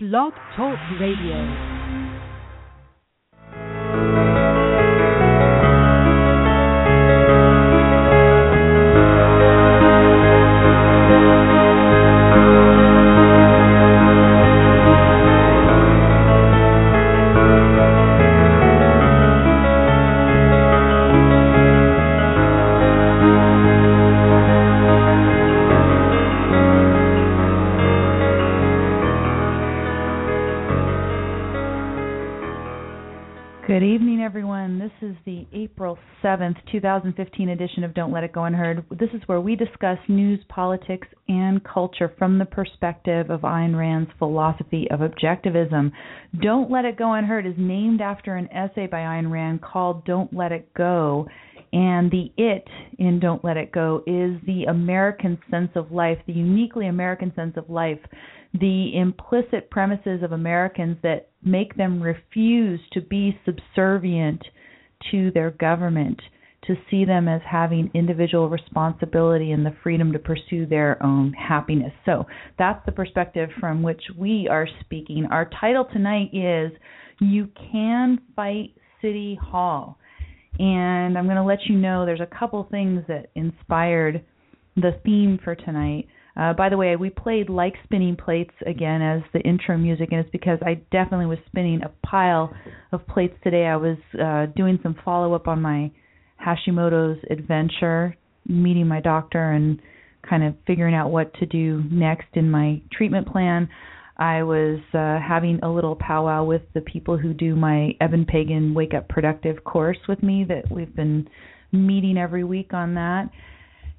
Blog Talk Radio. 2015 edition of Don't Let It Go Unheard. This is where we discuss news, politics, and culture from the perspective of Ayn Rand's philosophy of objectivism. Don't Let It Go Unheard is named after an essay by Ayn Rand called Don't Let It Go. And the it in Don't Let It Go is the American sense of life, the uniquely American sense of life the implicit premises of Americans that make them refuse to be subservient to their government, to see them as having individual responsibility and the freedom to pursue their own happiness. So that's the perspective from which we are speaking. Our title tonight is You Can Fight City Hall. And I'm going to let you know there's a couple things that inspired the theme for tonight. Uh, by the way, we played like spinning plates again as the intro music, and it's because I definitely was spinning a pile of plates today. I was uh, doing some follow up on my Hashimoto's adventure, meeting my doctor, and kind of figuring out what to do next in my treatment plan. I was uh, having a little powwow with the people who do my Eben Pagan Wake Up Productive course with me that we've been meeting every week on that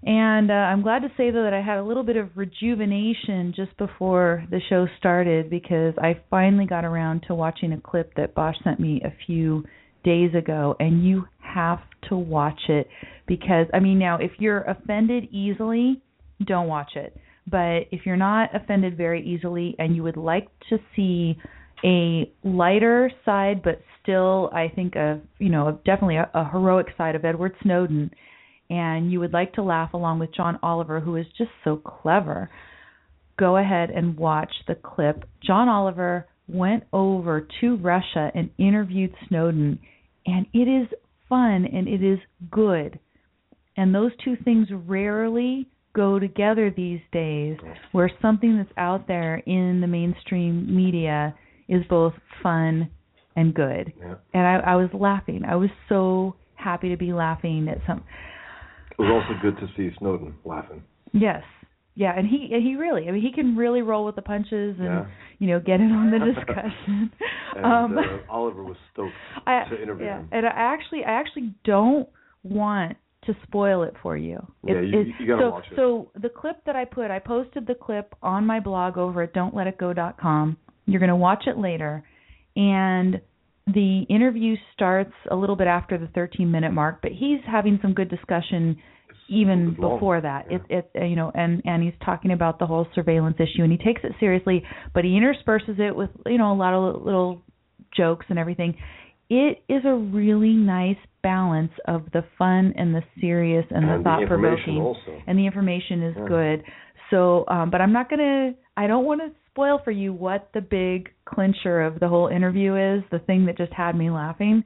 and uh, I'm glad to say though that I had a little bit of rejuvenation just before the show started because I finally got around to watching a clip that Bosch sent me a few days ago and you have to watch it because I mean now if you're offended easily, don't watch it. But if you're not offended very easily and you would like to see a lighter side but still I think of, you know, definitely a, a heroic side of Edward Snowden and you would like to laugh along with John Oliver, who is just so clever, go ahead and watch the clip. John Oliver went over to Russia and interviewed Snowden, and it is fun and it is good. And those two things rarely go together these days, where something that's out there in the mainstream media is both fun and good. Yeah. And I, I was laughing. I was so happy to be laughing at some it was also good to see Snowden laughing. Yes. Yeah, and he he really, I mean, he can really roll with the punches and Yeah. you know get in on the discussion. And um, uh, Oliver was stoked I, to interview yeah, him. and I actually I actually don't want to spoil it for you. Yeah, you- you gotta so, watch it. So the clip that I put, I posted the clip on my blog over at don'tletitgo.com. You're going to watch it later, and the interview starts a little bit after the 13 minute mark, but he's having some good discussion even before that. Yeah. It, it, you know, and and he's talking about the whole surveillance issue, and he takes it seriously, but he intersperses it with you know a lot of little jokes and everything. It is a really nice balance of the fun and the serious and, And the the thought provoking, and the information is Yeah. good. So, um, but I'm not gonna. I don't want to spoil for you what the big clincher of the whole interview is. The thing that just had me laughing.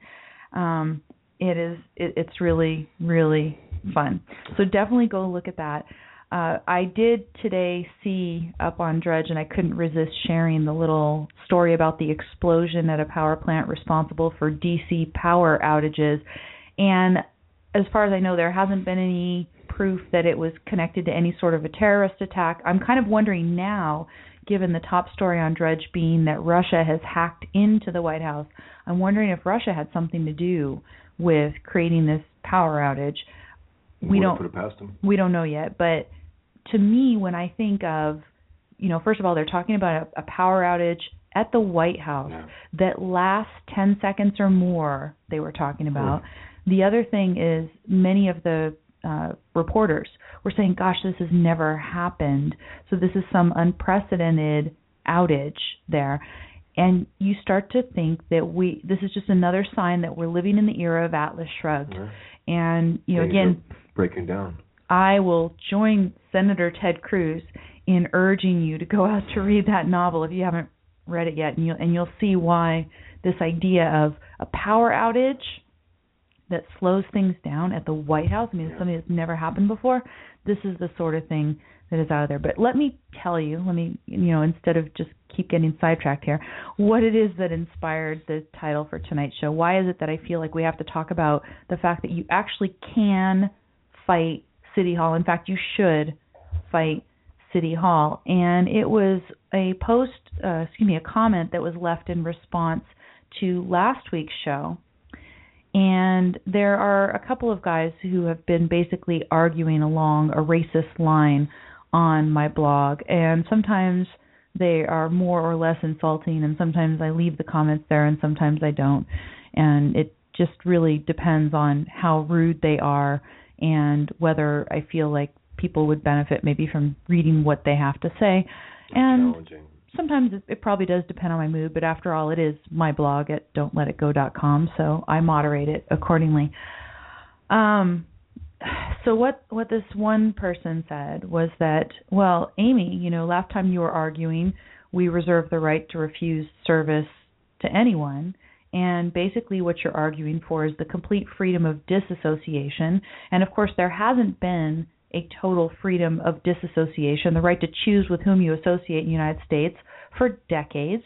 Um, it is. It, it's really, really fun. So definitely go look at that. Uh, I did today see up on Drudge, and I couldn't resist sharing the little story about the explosion at a power plant responsible for DC power outages. And as far as I know, there hasn't been any proof that it was connected to any sort of a terrorist attack. I'm kind of wondering now, given the top story on Drudge being that Russia has hacked into the White House, I'm wondering if Russia had something to do with creating this power outage. We don't put it past him. we don't know yet, but to me, when I think of, you know, first of all, they're talking about a, a power outage at the White House Yeah. that lasts 10 seconds or more, they were talking about. The other thing is, many of the uh, reporters were saying, gosh, this has never happened. So this is some unprecedented outage there. And you start to think that we, this is just another sign that we're living in the era of Atlas Shrugged. Yeah. And, you know, Things again, breaking down. I will join Senator Ted Cruz in urging you to go out to read that novel if you haven't read it yet, and you'll and you'll see why this idea of a power outage that slows things down at the White House. I mean, it's something that's never happened before. This is the sort of thing that is out of there. But let me tell you, let me, you know, instead of just keep getting sidetracked here, what it is that inspired the title for tonight's show. Why is it that I feel like we have to talk about the fact that you actually can fight City Hall? In fact, you should fight City Hall. And it was a post, uh, excuse me, a comment that was left in response to last week's show and there are a couple of guys who have been basically arguing along a racist line on my blog and sometimes they are more or less insulting and sometimes I leave the comments there and sometimes I don't and it just really depends on how rude they are and whether I feel like people would benefit maybe from reading what they have to say and sometimes it, it probably does depend on my mood, but after all, it is my blog at don'tletitgo.com, so I moderate it accordingly. Um, so what what this one person said was that, well, Amy, you know, last time you were arguing, we reserve the right to refuse service to anyone. And basically, what you're arguing for is the complete freedom of disassociation. And of course, there hasn't been a total freedom of disassociation, the right to choose with whom you associate in the United States for decades.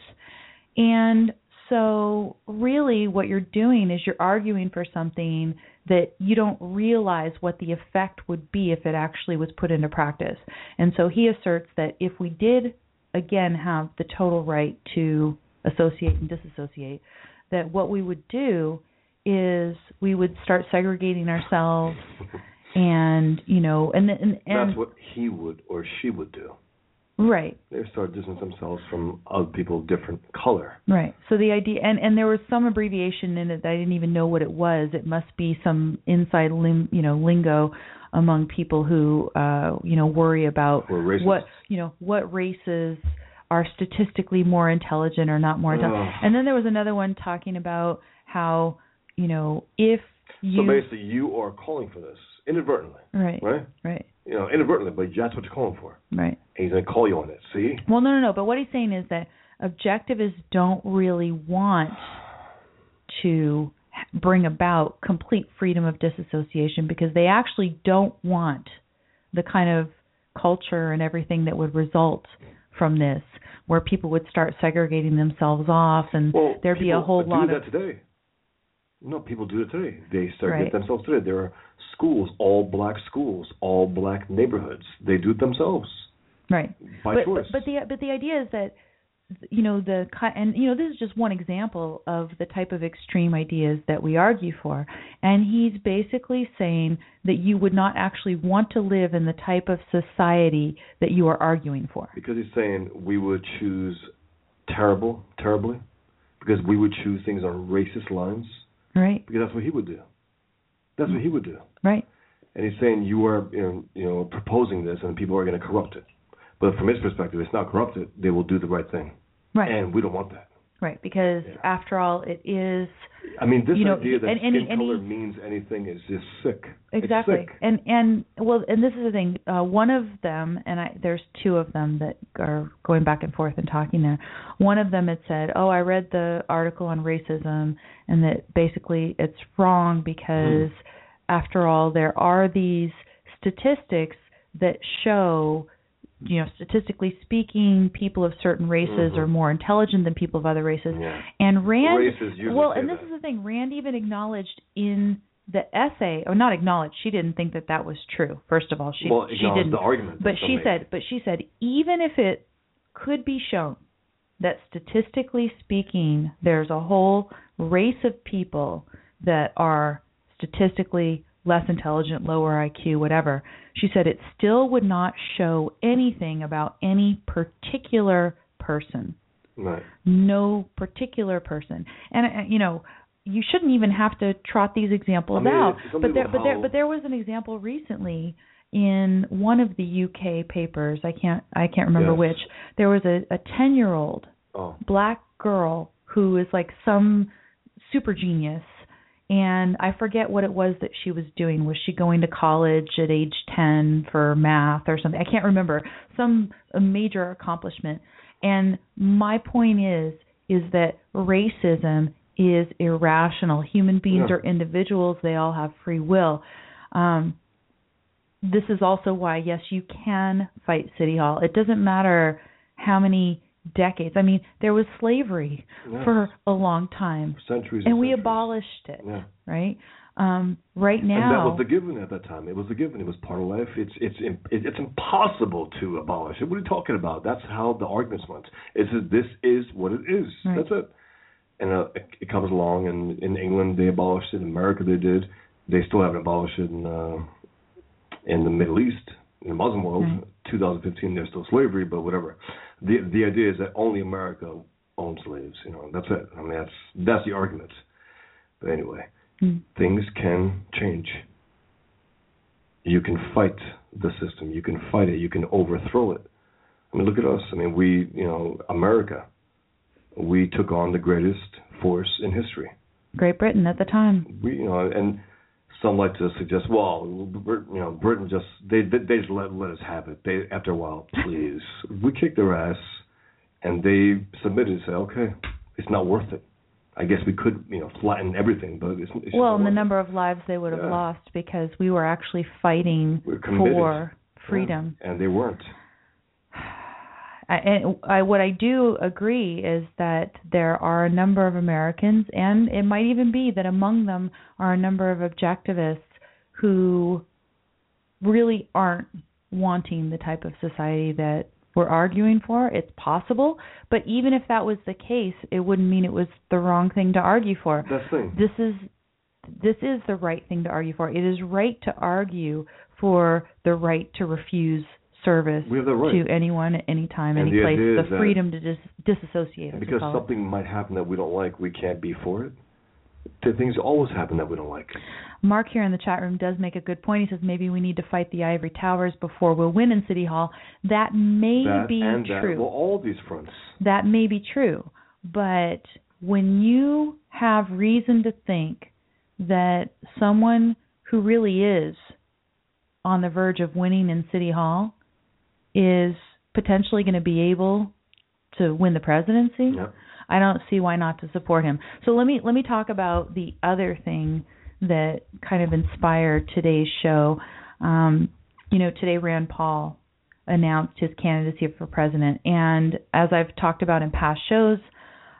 And so, really, what you're doing is you're arguing for something that you don't realize what the effect would be if it actually was put into practice. And so, he asserts that if we did, again, have the total right to associate and disassociate, that what we would do is we would start segregating ourselves and you know and and, and That's what he would or she would do. right They start distancing themselves from other people of different color. right so the idea and and there was some abbreviation in it that I didn't even know what it was it must be some inside lim, you know lingo among people who uh you know worry about what you know what races are statistically more intelligent or not more intelligent and then there was another one talking about how you know if you So basically, you are calling for this inadvertently, right right? right You know, inadvertently, but that's what you're calling for. right And he's going to call you on it. See? Well, no, no, no. But what he's saying is that objectivists don't really want to bring about complete freedom of disassociation because they actually don't want the kind of culture and everything that would result from this, where people would start segregating themselves off and Well, there'd be a whole lot of people do lot that of today. No, people do it today. They segregate Right. themselves today. There are schools, all black schools, all black neighborhoods. They do it themselves right. by but, choice. But, but the but the idea is that you know the and you know this is just one example of the type of extreme ideas that we argue for and he's basically saying that you would not actually want to live in the type of society that you are arguing for because he's saying we would choose terrible, terribly, because we would choose things on racist lines, right because that's what he would do. That's what he would do. right And he's saying you are, you know, you know proposing this, and people are going to corrupt it. But from his perspective, it's not corrupted. They will do the right thing, right and we don't want that. right because Yeah. after all it is I mean, this You know, idea that and- and skin and color means anything is just sick. Exactly sick. and and well and this is the thing uh one of them and i there's two of them that are going back and forth and talking there one of them had said oh i read the article on racism and that basically it's wrong because after all there are these statistics that show you know statistically speaking people of certain races Mhm. are more intelligent than people of other races Yeah. and rand Races well and this that. is the thing rand even acknowledged in the essay or not acknowledged she didn't think that that was true first of all she well, she didn't the argument. but she said but she said even if it could be shown that statistically speaking there's a whole race of people that are statistically less intelligent lower IQ whatever she said it still would not show anything about any particular person. Right. no particular person. And uh, you know, you shouldn't even have to trot these examples I mean, out. But there, but there, but there was an example recently in one of the UK papers. I can't, I can't remember Yes. which. There was a a ten year old Oh. black girl who is like some super genius and I forget what it was that she was doing. Was she going to college at age 10 for math or something? I can't remember. Some a major accomplishment. And my point is is that racism is irrational. Human beings Yeah. are individuals; they all have free will. Um, this is also why, yes, you can fight City Hall. It doesn't matter how many decades. I mean, there was slavery Yeah. for a long time, centuries and we centuries. abolished it. Yeah. Right? Um, right now, And that was the given at that time. It was the given. It was part of life. It's it's it's impossible to abolish it. What are you talking about? That's how the arguments went. It's just, this is what it is. Right. That's it. And uh, it, it comes along, and in England they abolished it. In America they did. They still haven't abolished it in uh, in the Middle East, in the Muslim world. Right. 2015 there's still slavery, but whatever. The the idea is that only America owns slaves. You know, that's it. I mean, that's that's the argument. But anyway Mm. things can change. You can fight the system. You can fight it. You can overthrow it. I mean, look at us. I mean, we, you know, America, we took on the greatest force in history. Great Britain at the time. We, you know, and some like to suggest, well, Brit- you know, Britain just they they just let let us have it. They after a while, please, we kicked their ass, and they submitted and said, okay, it's not worth it. I guess we could, you know, flatten everything, but it's, it's Well, and the number of lives they would have Yeah. lost because we were actually fighting We're for freedom. Yeah, and they weren't. I, and I, what I do agree is that there are a number of Americans, and it might even be that among them are a number of objectivists who really aren't wanting the type of society that we're arguing for. It's possible, but even if that was the case, it wouldn't mean it was the wrong thing to argue for. That's the thing. This is this is the right thing to argue for. It is right to argue for the right to refuse service We have that right. to anyone at any time, And any place. The freedom to dis- disassociate. And as we because something might happen that we don't like, we can't be for it. The things always happen that we don't like. Mark here in the chat room does make a good point. He says maybe we need to fight the ivory towers before we'll win in City Hall. That may that be and true. that. Well, all these fronts. that may be true, but when you have reason to think that someone who really is on the verge of winning in City Hall is potentially going to be able to win the presidency. I don't see why not to support him. So let me let me talk about the other thing that kind of inspired today's show. Um, you know, today Rand Paul announced his candidacy for president, and as I've talked about in past shows,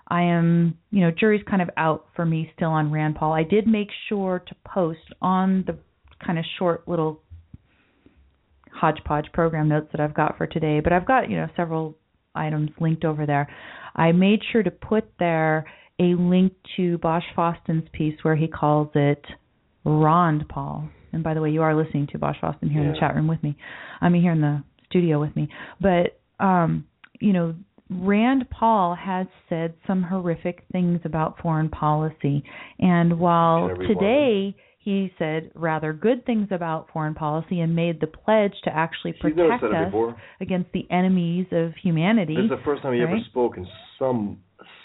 I am, you know, jury's kind of out for me still on Rand Paul. I did make sure to post on the kind of short little hodgepodge program notes that I've got for today, but I've got, you know, several items linked over there. I made sure to put there a link to Bosch Fawstin's piece where he calls it Rond Paul. And by the way, you are listening to Bosch Fawstin here in the chat room with me. I mean here in the studio with me. But um, you know, Rand Paul has said some horrific things about foreign policy. And while today he said rather good things about foreign policy and made the pledge to actually protect us before. against the enemies of humanity. This is the first time he ever spoke in some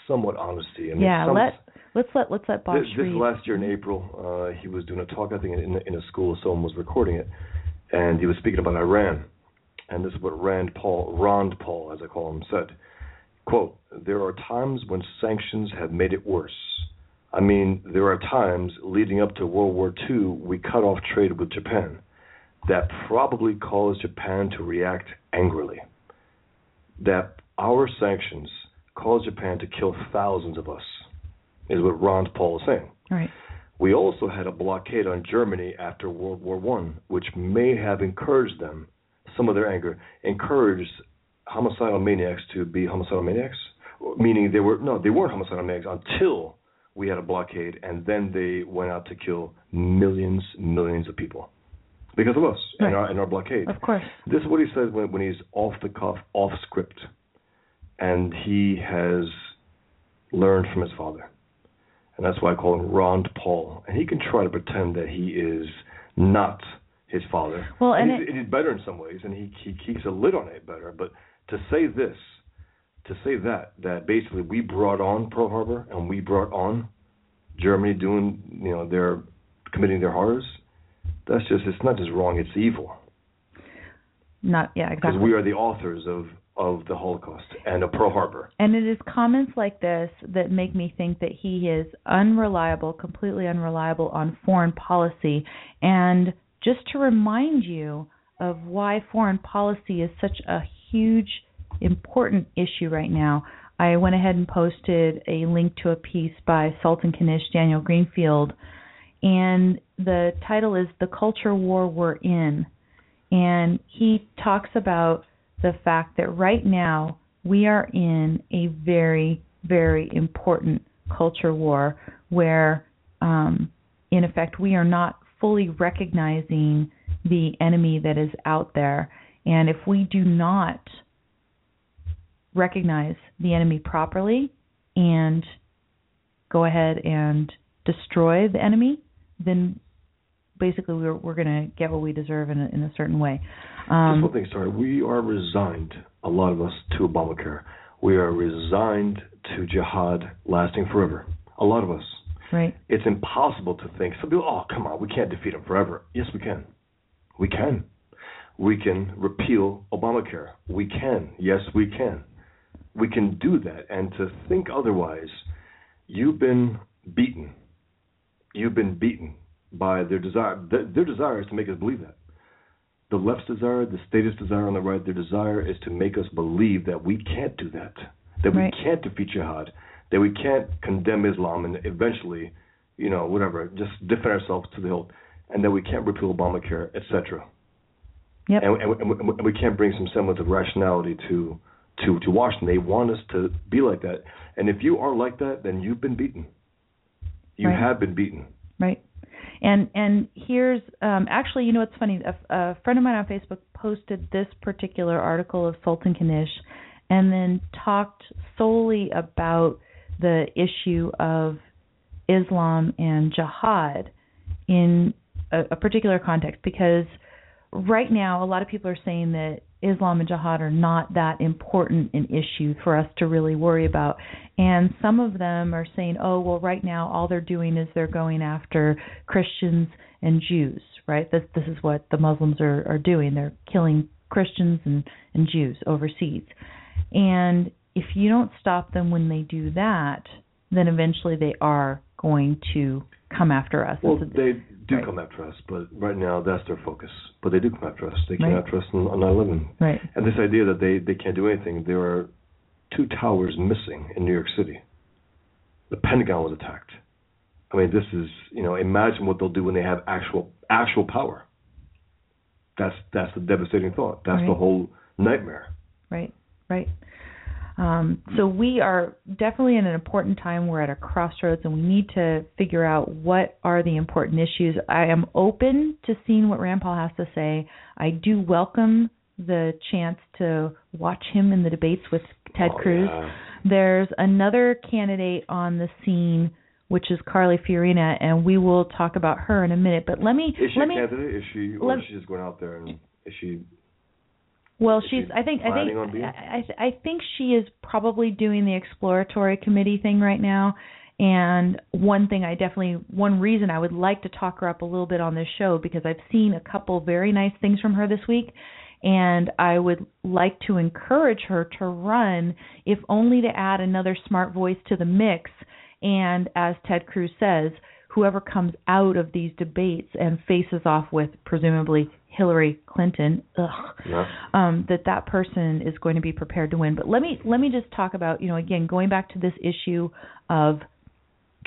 somewhat honesty. I mean, yeah, some, let let's let let's let Bosch this, this last year in April, uh, he was doing a talk. I think in in a school, someone was recording it, and he was speaking about Iran. And this is what Rand Paul, Rond Paul, as I call him, said. Quote, there are times when sanctions have made it worse. I mean, there are times leading up to World War II we cut off trade with Japan. That probably caused Japan to react angrily. That our sanctions caused Japan to kill thousands of us, is what Ron Paul is saying. right. We also had a blockade on Germany after World War One, which may have encouraged them, some of their anger, encouraged homicidal maniacs to be homicidal maniacs, meaning they were no, they weren't homicidal maniacs until we had a blockade, and then they went out to kill millions, millions of people because of us Right. and our and our blockade. Of course. This is what he says when when he's off the cuff, off script, and he has learned from his father, and that's why I call him Ron Paul. And he can try to pretend that he is not his father. Well, and he's, it- he's better in some ways, and he he keeps a lid on it better. But to say this, to say that that basically we brought on Pearl Harbor and we brought on Germany doing you know their committing their horrors. That's just it's not just wrong, it's evil Not yeah, exactly. because we are the authors of of the Holocaust and of Pearl Harbor. And it is comments like this that make me think that he is unreliable, completely unreliable on foreign policy. And just to remind you of why foreign policy is such a huge, important issue right now, I went ahead and posted a link to a piece by Sultan Knish, Daniel Greenfield, and the title is The Culture War We're In. And he talks about the fact that right now we are in a very, very important culture war where, um, in effect, we are not fully recognizing the enemy that is out there. And if we do not recognize the enemy properly and go ahead and destroy the enemy, then basically we're we're going to get what we deserve in a, in a certain way. Um, Just one thing, sorry. We are resigned, a lot of us, to Obamacare. We are resigned to jihad lasting forever. A lot of us. Right. It's impossible to think. Some people, oh, come on, we can't defeat them forever. Yes, we can. We can. We can repeal Obamacare. We can. Yes, we can. We can do that. And to think otherwise, you've been beaten. You've been beaten by their desire. Their desire is to make us believe that. The left's desire, the statist desire on the right, their desire is to make us believe that we can't do that, that right. we can't defeat jihad, that we can't condemn Islam and eventually, you know, whatever, just defend ourselves to the hilt, and that we can't repeal Obamacare, etc. Yep. And, and, and we can't bring some semblance of rationality to to to Washington. They want us to be like that, and if you are like that, then you've been beaten. You right. have been beaten. Right. And and here's um, actually, you know, it's funny. A, a friend of mine on Facebook posted this particular article of Sultan Knish, and then talked solely about the issue of Islam and jihad in a, a particular context because right now a lot of people are saying that Islam and jihad are not that important an issue for us to really worry about. And some of them are saying, oh, well, right now all they're doing is they're going after Christians and Jews, right? This this is what the Muslims are, are doing. They're killing Christians and, and Jews overseas. And if you don't stop them when they do that, then eventually they are going to come after us. Well, they do right. come after us, but right now that's their focus. But they do come after us. They came right. after us on, on 9/11. Right. And this idea that they they can't do anything. There are two towers missing in New York City. The Pentagon was attacked. I mean, this is you know imagine what they'll do when they have actual actual power. That's that's the devastating thought. That's right. the whole nightmare. Right. Right. Um, so we are definitely in an important time. We're at a crossroads, and we need to figure out what are the important issues. I am open to seeing what Rand Paul has to say. I do welcome the chance to watch him in the debates with Ted oh, Cruz. Yeah. There's another candidate on the scene, which is Carly Fiorina, and we will talk about her in a minute. But let me is she let a me, candidate? Is she or let, is she just going out there and is she well, she's. she I think. I think. being? I, I think she is probably doing the exploratory committee thing right now. And one thing I definitely, one reason I would like to talk her up a little bit on this show because I've seen a couple very nice things from her this week, and I would like to encourage her to run, if only to add another smart voice to the mix. And as Ted Cruz says, whoever comes out of these debates and faces off with presumably Hillary Clinton, ugh, Yeah. um, that that person is going to be prepared to win. But let me let me just talk about you know again going back to this issue of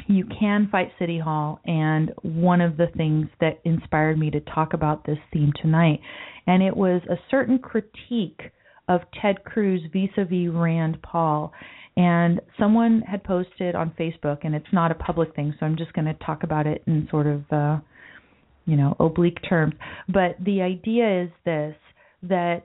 you can fight City Hall, and one of the things that inspired me to talk about this theme tonight, and it was a certain critique of Ted Cruz vis-a-vis Rand Paul. And someone had posted on Facebook, and it's not a public thing, so I'm just going to talk about it in sort of uh, you know oblique terms but the idea is this that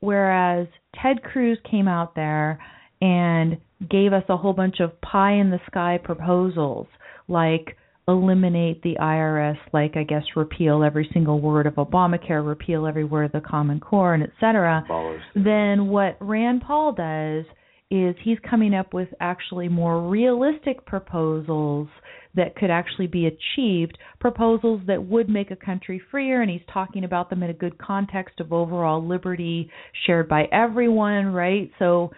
whereas Ted Cruz came out there and gave us a whole bunch of pie in the sky proposals like eliminate the IRS like I guess repeal every single word of Obamacare repeal every word of the common core and etc then what Rand Paul does is he's coming up with actually more realistic proposals that could actually be achieved, proposals that would make a country freer, and he's talking about them in a good context of overall liberty shared by everyone, right? So,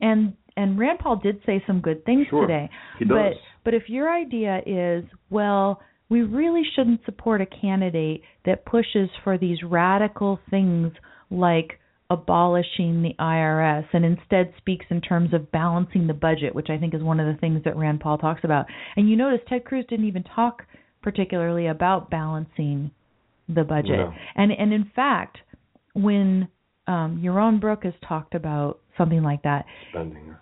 and and Rand Paul did say some good things Sure. today. He does. But but if your idea is, well, we really shouldn't support a candidate that pushes for these radical things like abolishing the IRS and instead speaks in terms of balancing the budget, which I think is one of the things that Rand Paul talks about. And you notice Ted Cruz didn't even talk particularly about balancing the budget. No. And and in fact, when um Yaron Brook has talked about something like that,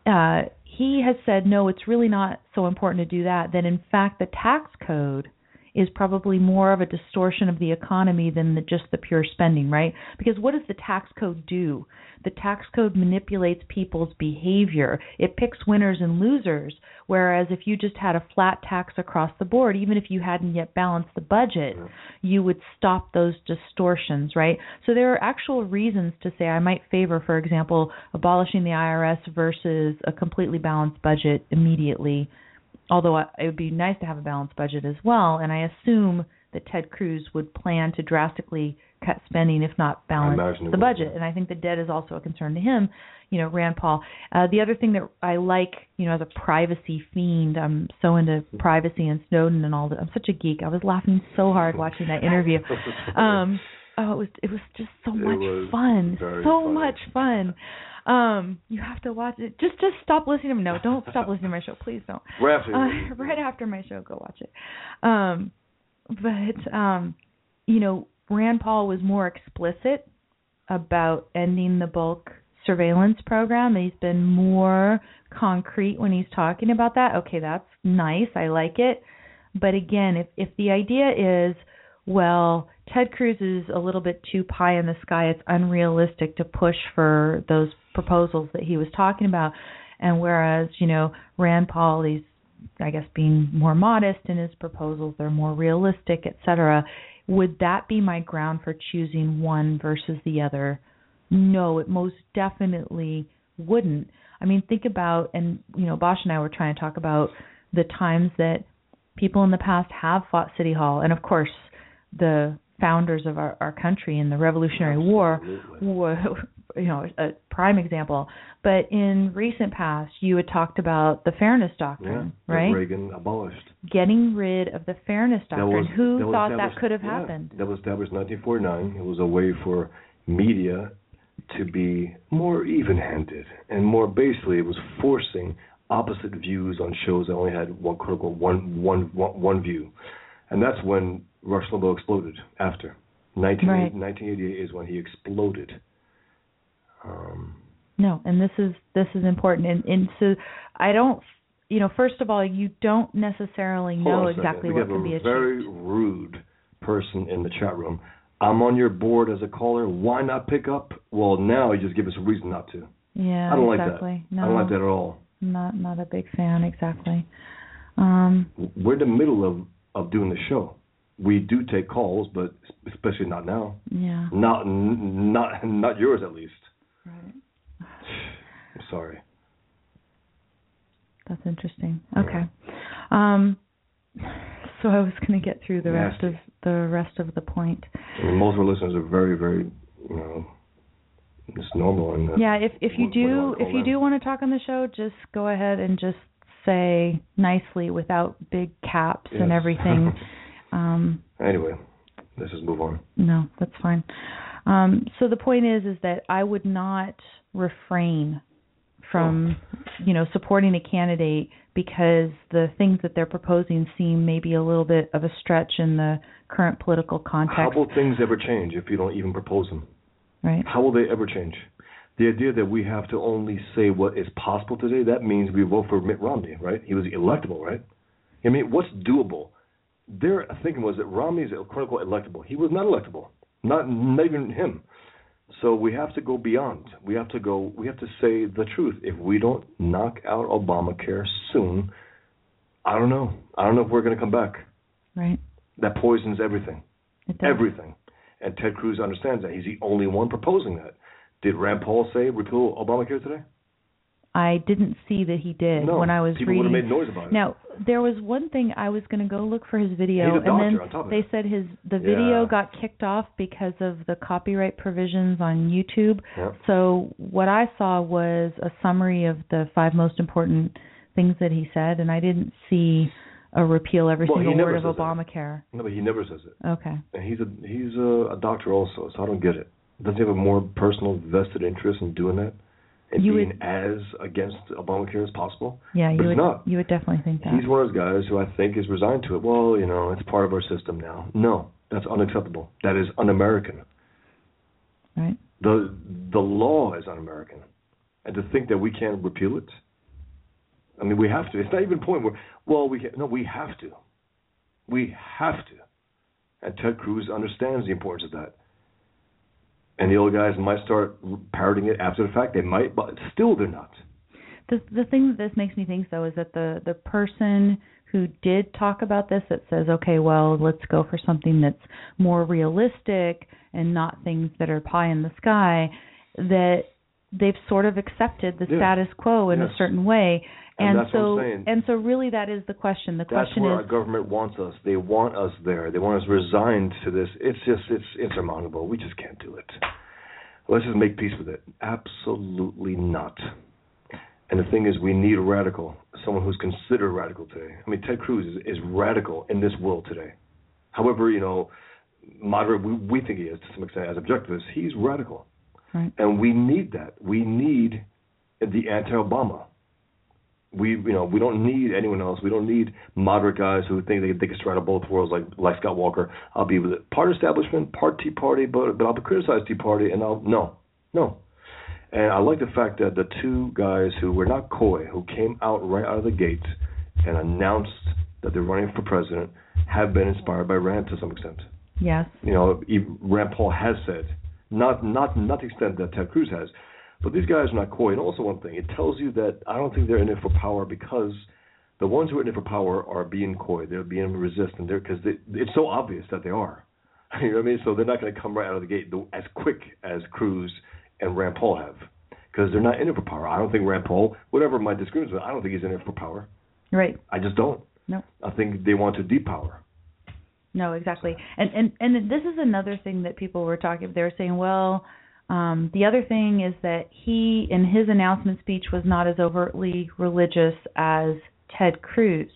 uh, he has said no, it's really not so important to do that. That in fact the tax code is probably more of a distortion of the economy than the, just the pure spending, right? Because what does the tax code do? The tax code manipulates people's behavior. It picks winners and losers. Whereas if you just had a flat tax across the board, even if you hadn't yet balanced the budget, you would stop those distortions, right? So there are actual reasons to say I might favor, for example, abolishing the IRS versus a completely balanced budget immediately. Although it would be nice to have a balanced budget as well, and I assume that Ted Cruz would plan to drastically cut spending, if not balance the budget. yeah. And I think the debt is also a concern to him. You know, Rand Paul. Uh, the other thing that I like, you know, as a privacy fiend, I'm so into privacy and Snowden and all that. I'm such a geek. I was laughing so hard watching that interview. Um, oh, it was it was just so much fun, so funny. much fun. Um, you have to watch it. Just just stop listening to me. No, don't stop listening to my show, please don't. Right after. Uh, right after my show, go watch it. Um, but um, you know, Rand Paul was more explicit about ending the bulk surveillance program. He's been more concrete when he's talking about that. Okay, that's nice. I like it. But again, if if the idea is well, Ted Cruz is a little bit too pie in the sky. It's unrealistic to push for those proposals that he was talking about. And whereas, you know, Rand Paul, he's, I guess, being more modest in his proposals, they're more realistic, et cetera. Would that be my ground for choosing one versus the other? No, it most definitely wouldn't. I mean, think about, and, you know, Bosch and I were trying to talk about the times that people in the past have fought City Hall. And of course, the founders of our, our country in the Revolutionary War were, you know, a prime example. But in recent past, you had talked about the fairness doctrine, that right? Reagan abolished. Getting rid of the fairness doctrine. was- Who that thought that could have yeah, happened? That was established in 1949. It was a way for media to be more even-handed and more basically it was forcing opposite views on shows that only had one quote unquote one one one one view, and that's when Rush Limbaugh exploded. After 19, Right. 1988 is when he exploded. Um, No, and this is this is important, and and so I don't, you know, first of all, you don't necessarily know on a second. exactly we what can be a achieved. very rude person in the chat room. I'm on your board as a caller. Why not pick up? Well, now you just give us a reason not to. Yeah, I don't exactly. like that. No, I don't like that at all. not not a big fan exactly. Um, We're in the middle of of doing the show. We do take calls, but especially not now. yeah. Not not not yours at least. Right. I'm sorry. That's interesting. Okay. Um, so I was going to get through the rest of the rest of the point. I mean, most of our listeners are very very you know it's normal and uh, Yeah, if if you do if you them? do want to talk on the show, just go ahead and just say nicely without big caps and everything. um, Anyway, let's just move on. no, that's fine. Um, so the point is, is that I would not refrain from, you know, supporting a candidate because the things that they're proposing seem maybe a little bit of a stretch in the current political context. How will things ever change if you don't even propose them? right? How will they ever change? The idea that we have to only say what is possible today, that means we vote for Mitt Romney, right? He was electable, right? I mean, what's doable? Their thinking was that Romney is quote unquote electable. He was not electable. Not, not even him. So we have to go beyond. We have to go we have to say the truth. If we don't knock out Obamacare soon, I don't know. I don't know if we're gonna come back. Right. That poisons everything It does. everything. And Ted Cruz understands that. He's the only one proposing that. Did Rand Paul say repeal Obamacare today? I didn't see that he did no, when I was people reading. would have made noise about it. Now, there was one thing I was going to go look for his video, and then on top of they said his the video Yeah. got kicked off because of the copyright provisions on YouTube. Yeah. So what I saw was a summary of the five most important things that he said, and I didn't see a repeal every Well, single word of says that. Obamacare. No, but he never says it. Okay. And he's a he's a, a doctor also, so I don't get it. Doesn't he have a more personal vested interest in doing that? And You being would- as against Obamacare as possible? Yeah, you would not. you would definitely think that. He's one of those guys who I think is resigned to it. Well, you know, it's part of our system now. No, that's unacceptable. That is un-American. right. The the law is un-American, and to think that we can't repeal it. I mean, we have to. It's not even a point where, well, we can, no, we have to. We have to. And Ted Cruz understands the importance of that. And the old guys might start parroting it after the fact. They might, but still they're not. The the thing that this makes me think though is that the the person who did talk about this that says, okay, well, let's go for something that's more realistic and not things that are pie in the sky, that they've sort of accepted the Yeah. status quo in Yes. a certain way. And that's what so I'm saying. and so really that is the question. The That's question where is our government wants us. They want us there. They want us resigned to this. It's just it's insurmountable. We just can't do it. Let's just make peace with it. Absolutely not. And the thing is, we need a radical, someone who's considered radical today. I mean, Ted Cruz is, is radical in this world today. However, you know, moderate we, we think he is to some extent as objectivists. He's radical, right. and we need that. We need the anti-Obama. We you know we don't need anyone else. We don't need moderate guys who think they, they can straddle both worlds like like Scott Walker. I'll be with it. Part establishment, part Tea Party, but but I'll be criticize Tea Party and I'll no no. And I like the fact that the two guys who were not coy, who came out right out of the gate and announced that they're running for president, have been inspired by Rand to some extent. Yes. You know, Rand Paul has said, not not not the extent that Ted Cruz has, but these guys are not coy. And also one thing, it tells you that I don't think they're in it for power because the ones who are in it for power are being coy. They're being resistant. They're because they, it's so obvious that they are. You know what I mean? So they're not going to come right out of the gate as quick as Cruz and Rand Paul have because they're not in it for power. I don't think Rand Paul, whatever my disagreements with, I don't think he's in it for power. Right. I just don't. No. I think they want to depower. No, exactly. And and and this is another thing that people were talking. They were saying, well, um, the other thing is that he, in his announcement speech, was not as overtly religious as Ted Cruz.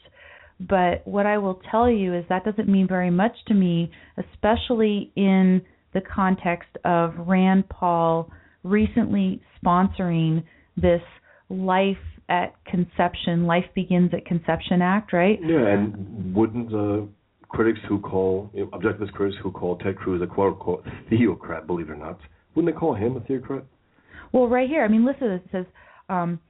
But what I will tell you is that doesn't mean very much to me, especially in the context of Rand Paul recently sponsoring this life at conception, life begins at conception act, right? Yeah, and wouldn't the critics who call objectivist critics who call Ted Cruz a quote unquote theocrat, believe it or not, wouldn't they call him a theocrat? Well, right here, I mean, listen, it says, um,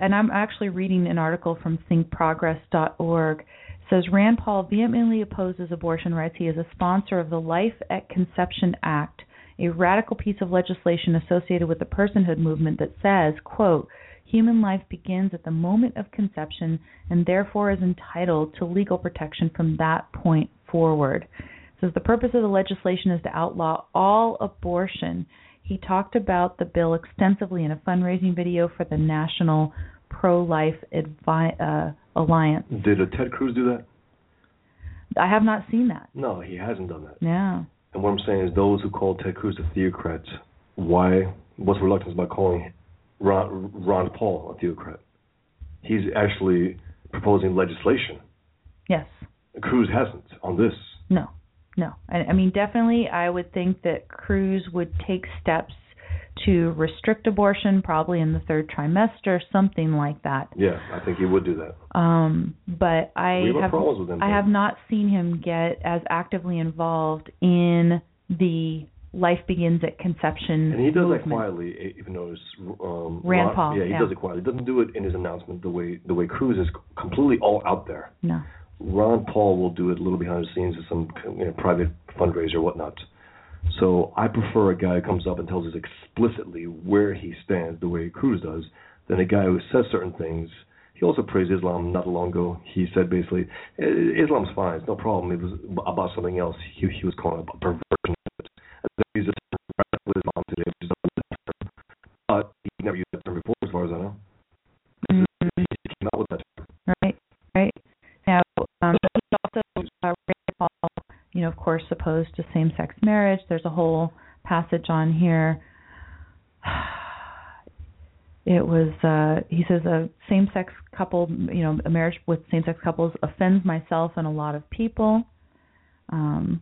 and I'm actually reading an article from thinkprogress.org. Says Rand Paul vehemently opposes abortion rights. He is a sponsor of the Life at Conception Act, a radical piece of legislation associated with the personhood movement that says, quote, human life begins at the moment of conception and therefore is entitled to legal protection from that point forward. Says the purpose of the legislation is to outlaw all abortion. He talked about the bill extensively in a fundraising video for the National Pro Life Advi- uh, Alliance. Did uh, Ted Cruz do that? I have not seen that. No, he hasn't done that. Yeah. And what I'm saying is, those who call Ted Cruz a theocrat, why? What's reluctance about calling Ron, Ron Paul a theocrat? He's actually proposing legislation. Yes. Cruz hasn't on this. No. No. I, I mean, definitely, I would think that Cruz would take steps to restrict abortion, probably in the third trimester, something like that. Yeah, I think he would do that. Um, but I We have him, I have not seen him get as actively involved in the life begins at conception And he does movement. that quietly, even though it's um, Rand Paul, Yeah, he yeah. does it quietly. He doesn't do it in his announcement the way the way Cruz is completely all out there. No. Ron Paul will do it a little behind the scenes at some you know, private fundraiser or whatnot. So I prefer a guy who comes up and tells us explicitly where he stands, the way Cruz does, than a guy who says certain things. He also praised Islam not long ago. He said basically, Islam's fine, it's no problem. It was about something else. He, he was calling it a perversion. And He's opposed to same sex marriage. There's a whole passage on here. It was uh he says a same sex couple you know, a marriage with same sex couples offends myself and a lot of people. Um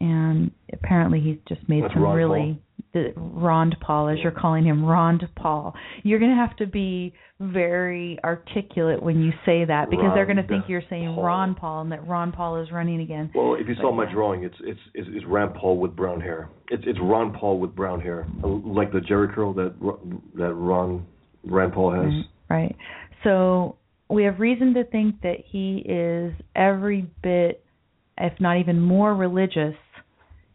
and apparently he's just made That's some Ron really the Rond Paul, as you're calling him, Rond Paul. You're going to have to be very articulate when you say that because they're going to think you're saying Paul. Ron Paul and that Ron Paul is running again. Well, if you saw But, my yeah. drawing, it's it's it's, it's Rand Paul with brown hair. It's it's Ron Paul with brown hair, like the Jerry curl that that Ron Rand Paul has. Right, right. So we have reason to think that he is every bit, if not even more religious,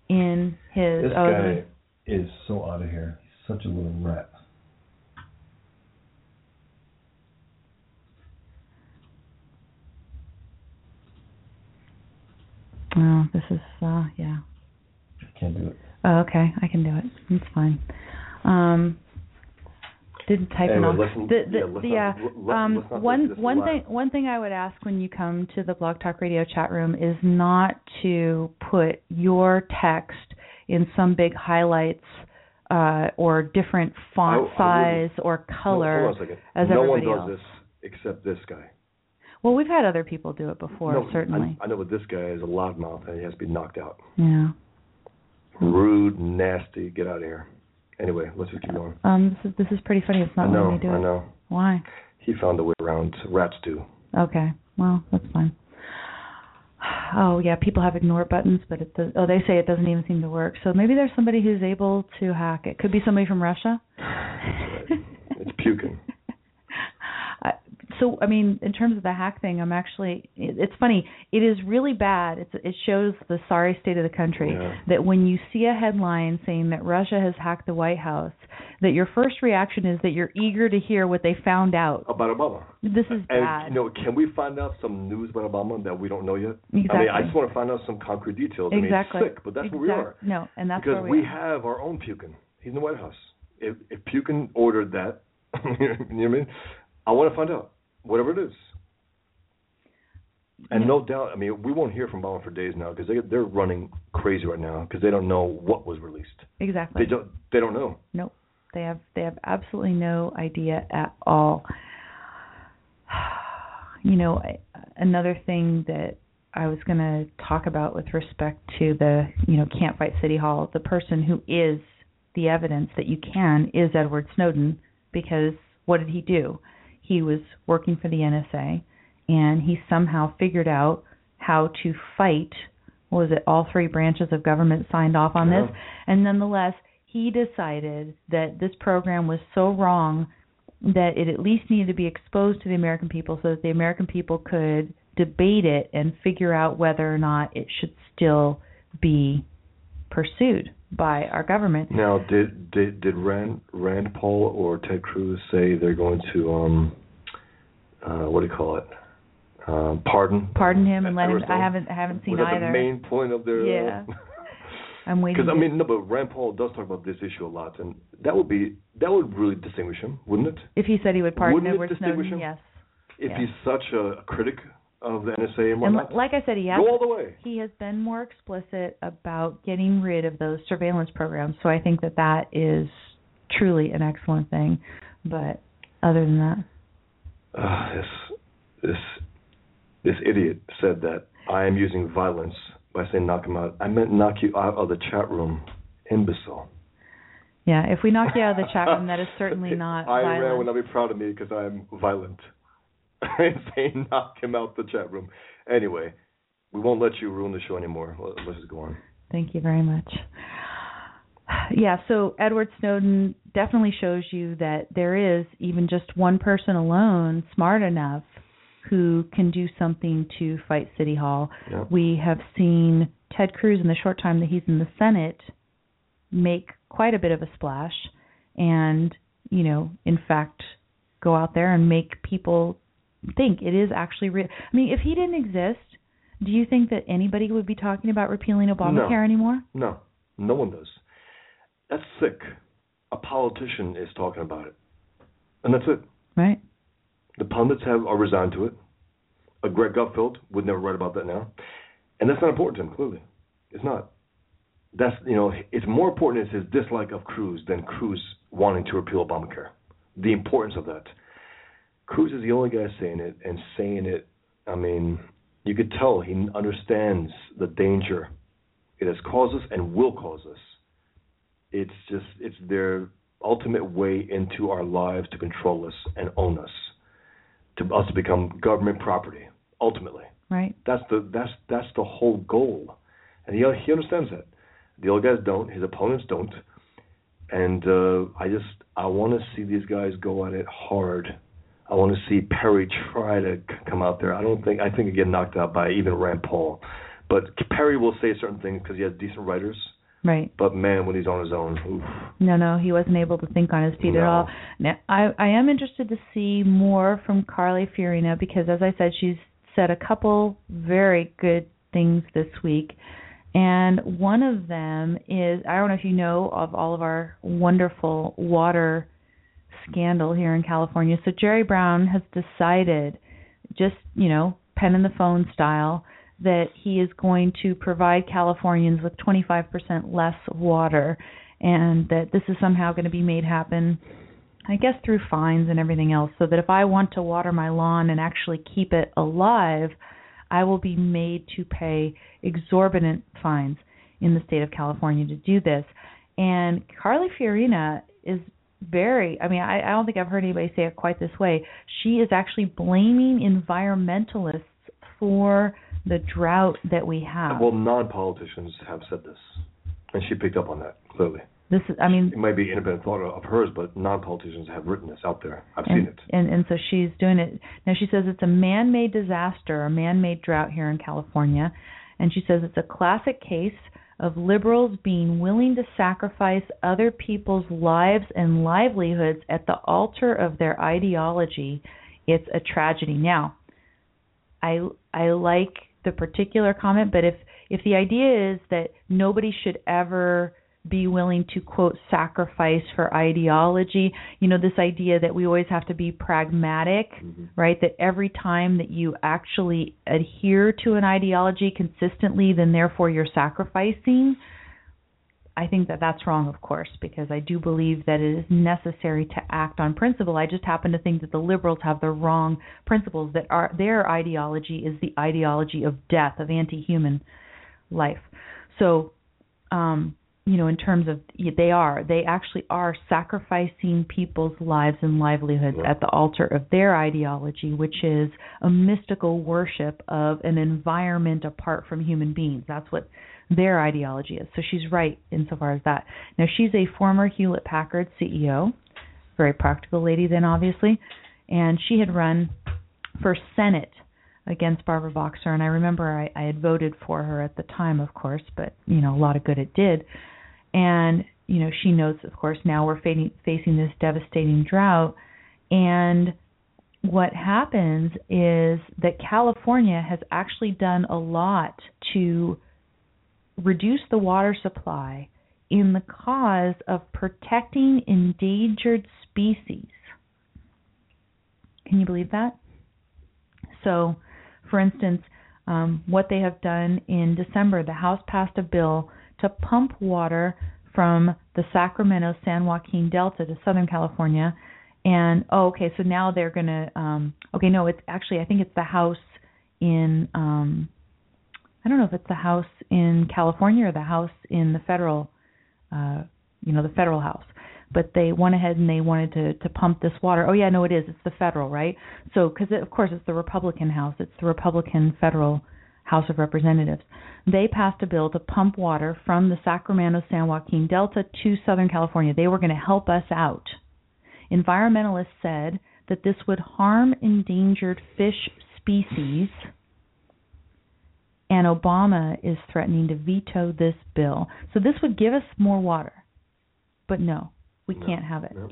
in his. This guy is so out of here. He's such a little rat. Oh, this is uh yeah. I can't do it. Oh, okay, I can do it. It's fine. Um, didn't type it Anyway, on. let's- The, the, yeah, let's yeah. um, one one laugh. thing one thing I would ask when you come to the Blog Talk Radio chat room is not to put your text in some big highlights uh, or different font I- I size or No, color. hold on a second. as no one does else. this except this guy. Well, we've had other people do it before, no, certainly. I, I know, but this guy is a loudmouth and he has to be knocked out. yeah. Rude, nasty. Get out of here. Anyway, let's just keep going. Um, this is this is pretty funny. It's not I letting me do I know. Why? He found a way around. Rats do. Okay. Well, that's fine. Oh yeah, people have ignore buttons, but it does. Oh, they say it doesn't even seem to work. So maybe there's somebody who's able to hack it. Could be somebody from Russia. It's Putin. So I mean, in terms of the hack thing, I'm actually it's funny. It is really bad. It's it shows the sorry state of the country Yeah. that when you see a headline saying that Russia has hacked the White House, that your first reaction is that you're eager to hear what they found out. About Obama. This is And bad. you know, can we find out some news about Obama that we don't know yet? Exactly. I mean, I just want to find out some concrete details. exactly. I mean, it's sick, but that's where we are. No, and that's because where we, we have our own Putin. He's in the White House. If if Putin ordered that, you know what I mean? I want to find out whatever it is. And Yeah. no doubt, I mean, we won't hear from Obama for days now because they they're running crazy right now because they don't know what was released. Exactly. They don't they don't know. Nope. They have they have absolutely no idea at all. You know, another thing that I was going to talk about with respect to the, you know, can't fight City Hall, the person who is the evidence that you can is Edward Snowden because what did he do? He was working for the NSA and he somehow figured out how to fight what was it all three branches of government signed off on this. And nonetheless he decided that this program was so wrong that it at least needed to be exposed to the American people so that the American people could debate it and figure out whether or not it should still be pursued by our government. Now, did did did Rand Rand Paul or Ted Cruz say they're going to um uh what do you call it? Um pardon Pardon him and let him. I haven't I haven't seen Was that either. the main point of their? Yeah. I'm waiting. Because I mean, no, but Rand Paul does talk about this issue a lot, and that would be that would really distinguish him, wouldn't it? if he said he would pardon Wouldn't it distinguish Snowden, him? yes. If Yeah. he's such a critic of the NSA and And whatnot, li- like I said, he has go all the way. he has been more explicit about getting rid of those surveillance programs. So I think that that is truly an excellent thing. But other than that, Uh, this this this idiot said that I am using violence by saying knock him out. I meant knock you out of the chat room, imbecile. yeah, if we knock you out of the chat room, that is certainly not Ayn Rand violent. would not be proud of me because I'm violent. I'm saying knock him out the chat room. Anyway, we won't let you ruin the show anymore. Let- Let's just go on. Thank you very much. Yeah, so Edward Snowden definitely shows you that there is even just one person alone smart enough who can do something to fight City Hall. We have seen Ted Cruz in the short time that he's in the Senate make quite a bit of a splash and, you know, in fact go out there and make people think it is actually real. I mean, if he didn't exist, do you think that anybody would be talking about repealing Obamacare No. anymore? No, no one does. That's sick. A politician is talking about it, and that's it. Right? The pundits have are resigned to it. A Greg Gutfeld would never write about that now, and that's not important to him. Clearly, It's not. That's you know, it's more important is his dislike of Cruz than Cruz wanting to repeal Obamacare. The importance of that. Cruz is the only guy saying it and saying it. I mean, you could tell he understands the danger it has caused us and will cause us. It's just it's their ultimate way into our lives to control us and own us, to us to become government property. Ultimately, right? That's the that's that's the whole goal, and he he understands that. The other guys don't. His opponents don't. And uh, I just I want to see these guys go at it hard. I want to see Perry try to come out there. I don't think I think he get knocked out by even Rand Paul, but Perry will say certain things because he has decent writers. Right. But man, when he's on his own, oof. no, no, he wasn't able to think on his feet no. at all. Now, I I am interested to see more from Carly Fiorina because, as I said, she's said a couple very good things this week. And one of them is I don't know if you know of all of our wonderful water scandal here in California. So Jerry Brown has decided, just, you know, pen in the phone style, that he is going to provide Californians with 25% less water and that this is somehow going to be made happen I guess through fines and everything else so that if I want to water my lawn and actually keep it alive, I will be made to pay exorbitant fines in the state of California to do this. And Carly Fiorina is very I mean, I, I don't think I've heard anybody say it quite this way. She is actually blaming environmentalists for the drought that we have. Well, non politicians have said this. And she picked up on that, clearly. This is, I mean, it might be independent thought of hers, but non-politicians have written this out there. I've and, seen it. And and so she's doing it now. She says it's a man-made disaster, a man-made drought here in California, and she says it's a classic case of liberals being willing to sacrifice other people's lives and livelihoods at the altar of their ideology. It's a tragedy. Now, I I like the particular comment, but if if the idea is that nobody should ever be willing to quote sacrifice for ideology you know this idea that we always have to be pragmatic mm-hmm. right that every time that you actually adhere to an ideology consistently then therefore you're sacrificing I think that that's wrong, of course, because I do believe that it is necessary to act on principle. I just happen to think that the liberals have the wrong principles. That are their ideology is the ideology of death, of anti-human life. So, um, you know, in terms of they are, they actually are sacrificing people's lives and livelihoods at the altar of their ideology, which is a mystical worship of an environment apart from human beings. That's what their ideology is. So she's right insofar as that. Now she's a former Hewlett Packard CEO, very practical lady then obviously, and she had run for Senate against Barbara Boxer and I remember I, I had voted for her at the time of course, but you know, a lot of good it did. And you know, she knows of course now we're facing facing this devastating drought and what happens is that California has actually done a lot to reduce the water supply in the cause of protecting endangered species. Can you believe that? So, for instance, um, what they have done in December, the House passed a bill to pump water from the Sacramento San Joaquin Delta to Southern California. And oh, okay, so now they're to. Um, okay, no, it's actually I think it's the House in um, I don't know if it's the house in California or the house in the federal, uh, you know, the federal house. But they went ahead and they wanted to to pump this water. Oh yeah, no, it is. It's the federal, right? So because of course it's the Republican House. It's the Republican federal House of Representatives. They passed a bill to pump water from the Sacramento San Joaquin Delta to Southern California. They were going to help us out. Environmentalists said that this would harm endangered fish species and Obama is threatening to veto this bill. So this would give us more water. But no, we no, can't have it. No.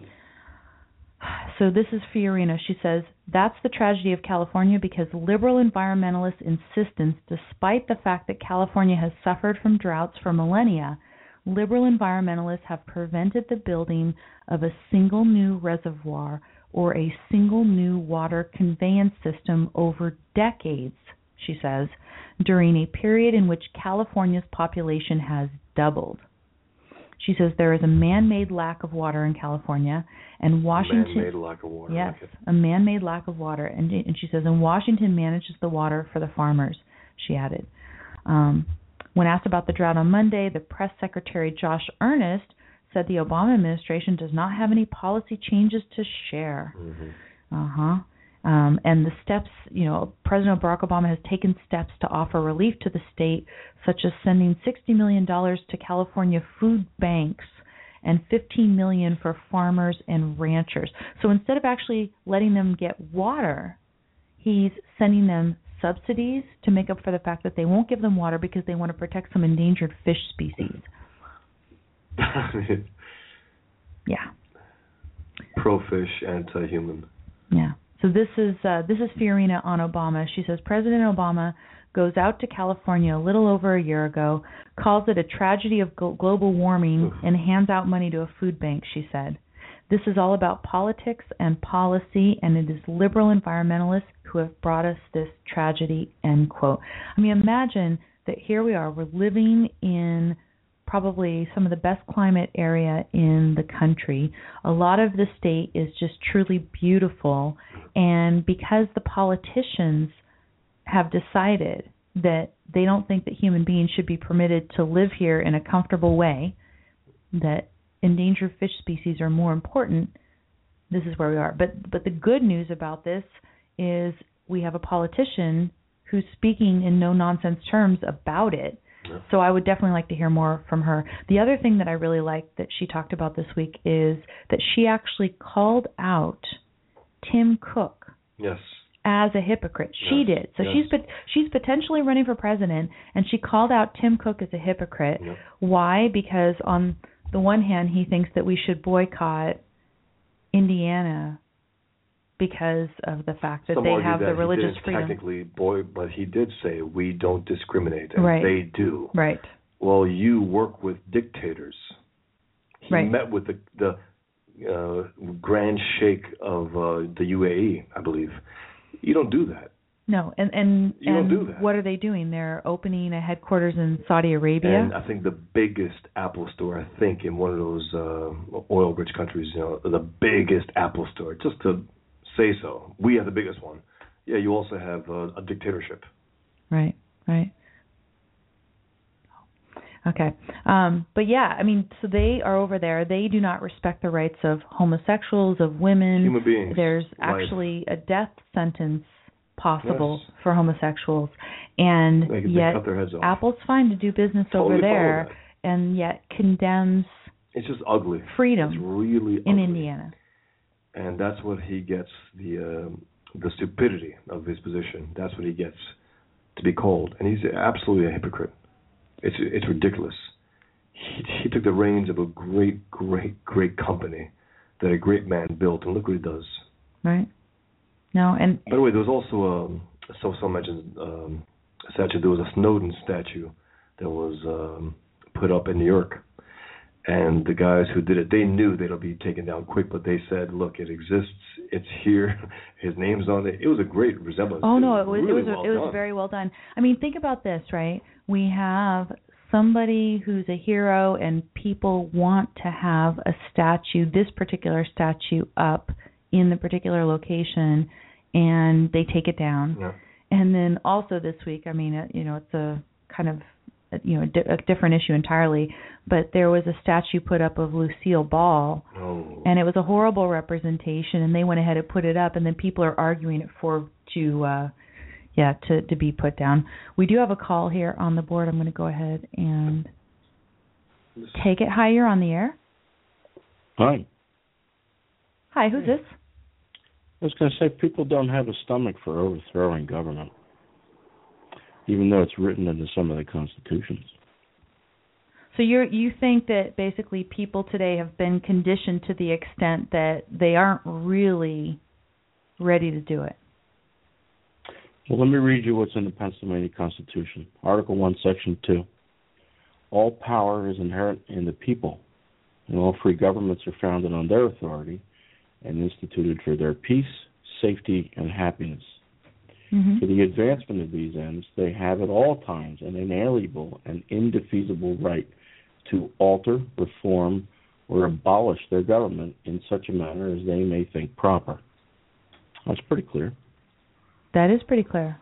So this is Fiorina. She says, That's the tragedy of California because liberal environmentalists' insistence, despite the fact that California has suffered from droughts for millennia, liberal environmentalists have prevented the building of a single new reservoir or a single new water conveyance system over decades, she says, during a period in which California's population has doubled. She says there is a man-made lack of water in California, and Washington. Man-made lack of water. Yes, like a man-made lack of water, and and she says, and Washington manages the water for the farmers. She added. Um, when asked about the drought on Monday, the press secretary Josh Earnest said the Obama administration does not have any policy changes to share. Mm-hmm. Uh huh. Um, and the steps, you know, President Barack Obama has taken steps to offer relief to the state, such as sending $60 million to California food banks and 15 million for farmers and ranchers. So instead of actually letting them get water, he's sending them subsidies to make up for the fact that they won't give them water because they want to protect some endangered fish species. Yeah. Pro fish, anti human. Yeah. So this is uh, this is Fiorina on Obama. She says President Obama goes out to California a little over a year ago, calls it a tragedy of global warming, and hands out money to a food bank. She said, "This is all about politics and policy, and it is liberal environmentalists who have brought us this tragedy." End quote. I mean, imagine that here we are. We're living in probably some of the best climate area in the country. A lot of the state is just truly beautiful and because the politicians have decided that they don't think that human beings should be permitted to live here in a comfortable way, that endangered fish species are more important, this is where we are. But but the good news about this is we have a politician who's speaking in no nonsense terms about it so I would definitely like to hear more from her. The other thing that I really liked that she talked about this week is that she actually called out Tim Cook Yes. as a hypocrite. She Yes, did. So yes. she's she's potentially running for president, and she called out Tim Cook as a hypocrite. Yep. Why? Because on the one hand, he thinks that we should boycott Indiana because of the fact that Some they have that the he religious didn't freedom. Technically, boy, but he did say we don't discriminate, and Right. they do. Right. Well, you work with dictators. He Right. met with the the uh, grand sheikh of uh, the UAE, I believe. You don't do that. No, and and You don't and do that. what are they doing? They're opening a headquarters in Saudi Arabia. And I think the biggest Apple store, I think, in one of those uh, oil-rich countries, you know, the biggest Apple store. Just to say so, we are the biggest one. Yeah, you also have uh, a dictatorship. Right, right. Okay. Um, but yeah, I mean, so they are over there. They do not respect the rights of homosexuals, of women. Human beings. There's life. actually a death sentence possible Yes. for homosexuals, and They, they yet cut their heads off. Apple's fine to do business Totally over there, and yet condemns It's just ugly. freedom It's really ugly. in. Indiana. And that's what he gets the um, the stupidity of his position. That's what he gets to be called, and he's absolutely a hypocrite. It's it's ridiculous. He, he took the reins of a great, great, great company that a great man built, and look what he does. Right. No, and By the way, there was also um, so some mentioned um, a statue. There was a Snowden statue that was um, put up in New York, and the guys who did it, they knew that it'll be taken down quick, but they said, "Look, it exists. It's here. His name's on it." It was a great resemblance. Oh no, it was really it was well it was very well done. I mean, think about this, right? We have somebody who's a hero and people want to have a statue, this particular statue up in the particular location and they take it down. Yeah. And then also this week, I mean, you know, it's a kind of you know, a, di- a different issue entirely, but there was a statue put up of Lucille Ball. Oh. and it was a horrible representation and they went ahead and put it up and then people are arguing it for to uh yeah to to be put down. We do have a call here on the board. I'm going to go ahead and take it. Hi you're on the air. Hi. hi who's this? I was going to say people don't have a stomach for overthrowing government, even though it's written into some of the constitutions. so you're you think that basically people today have been conditioned to the extent that they aren't really ready to do it Well, let me read you what's in the Pennsylvania Constitution. Article 1, Section 2. All power is inherent in the people, and all free governments are founded on their authority and instituted for their peace, safety, and happiness. Mm-hmm. For the advancement of these ends, they have at all times an inalienable and indefeasible right to alter, reform, or abolish their government in such a manner as they may think proper. That's pretty clear. That is pretty clear.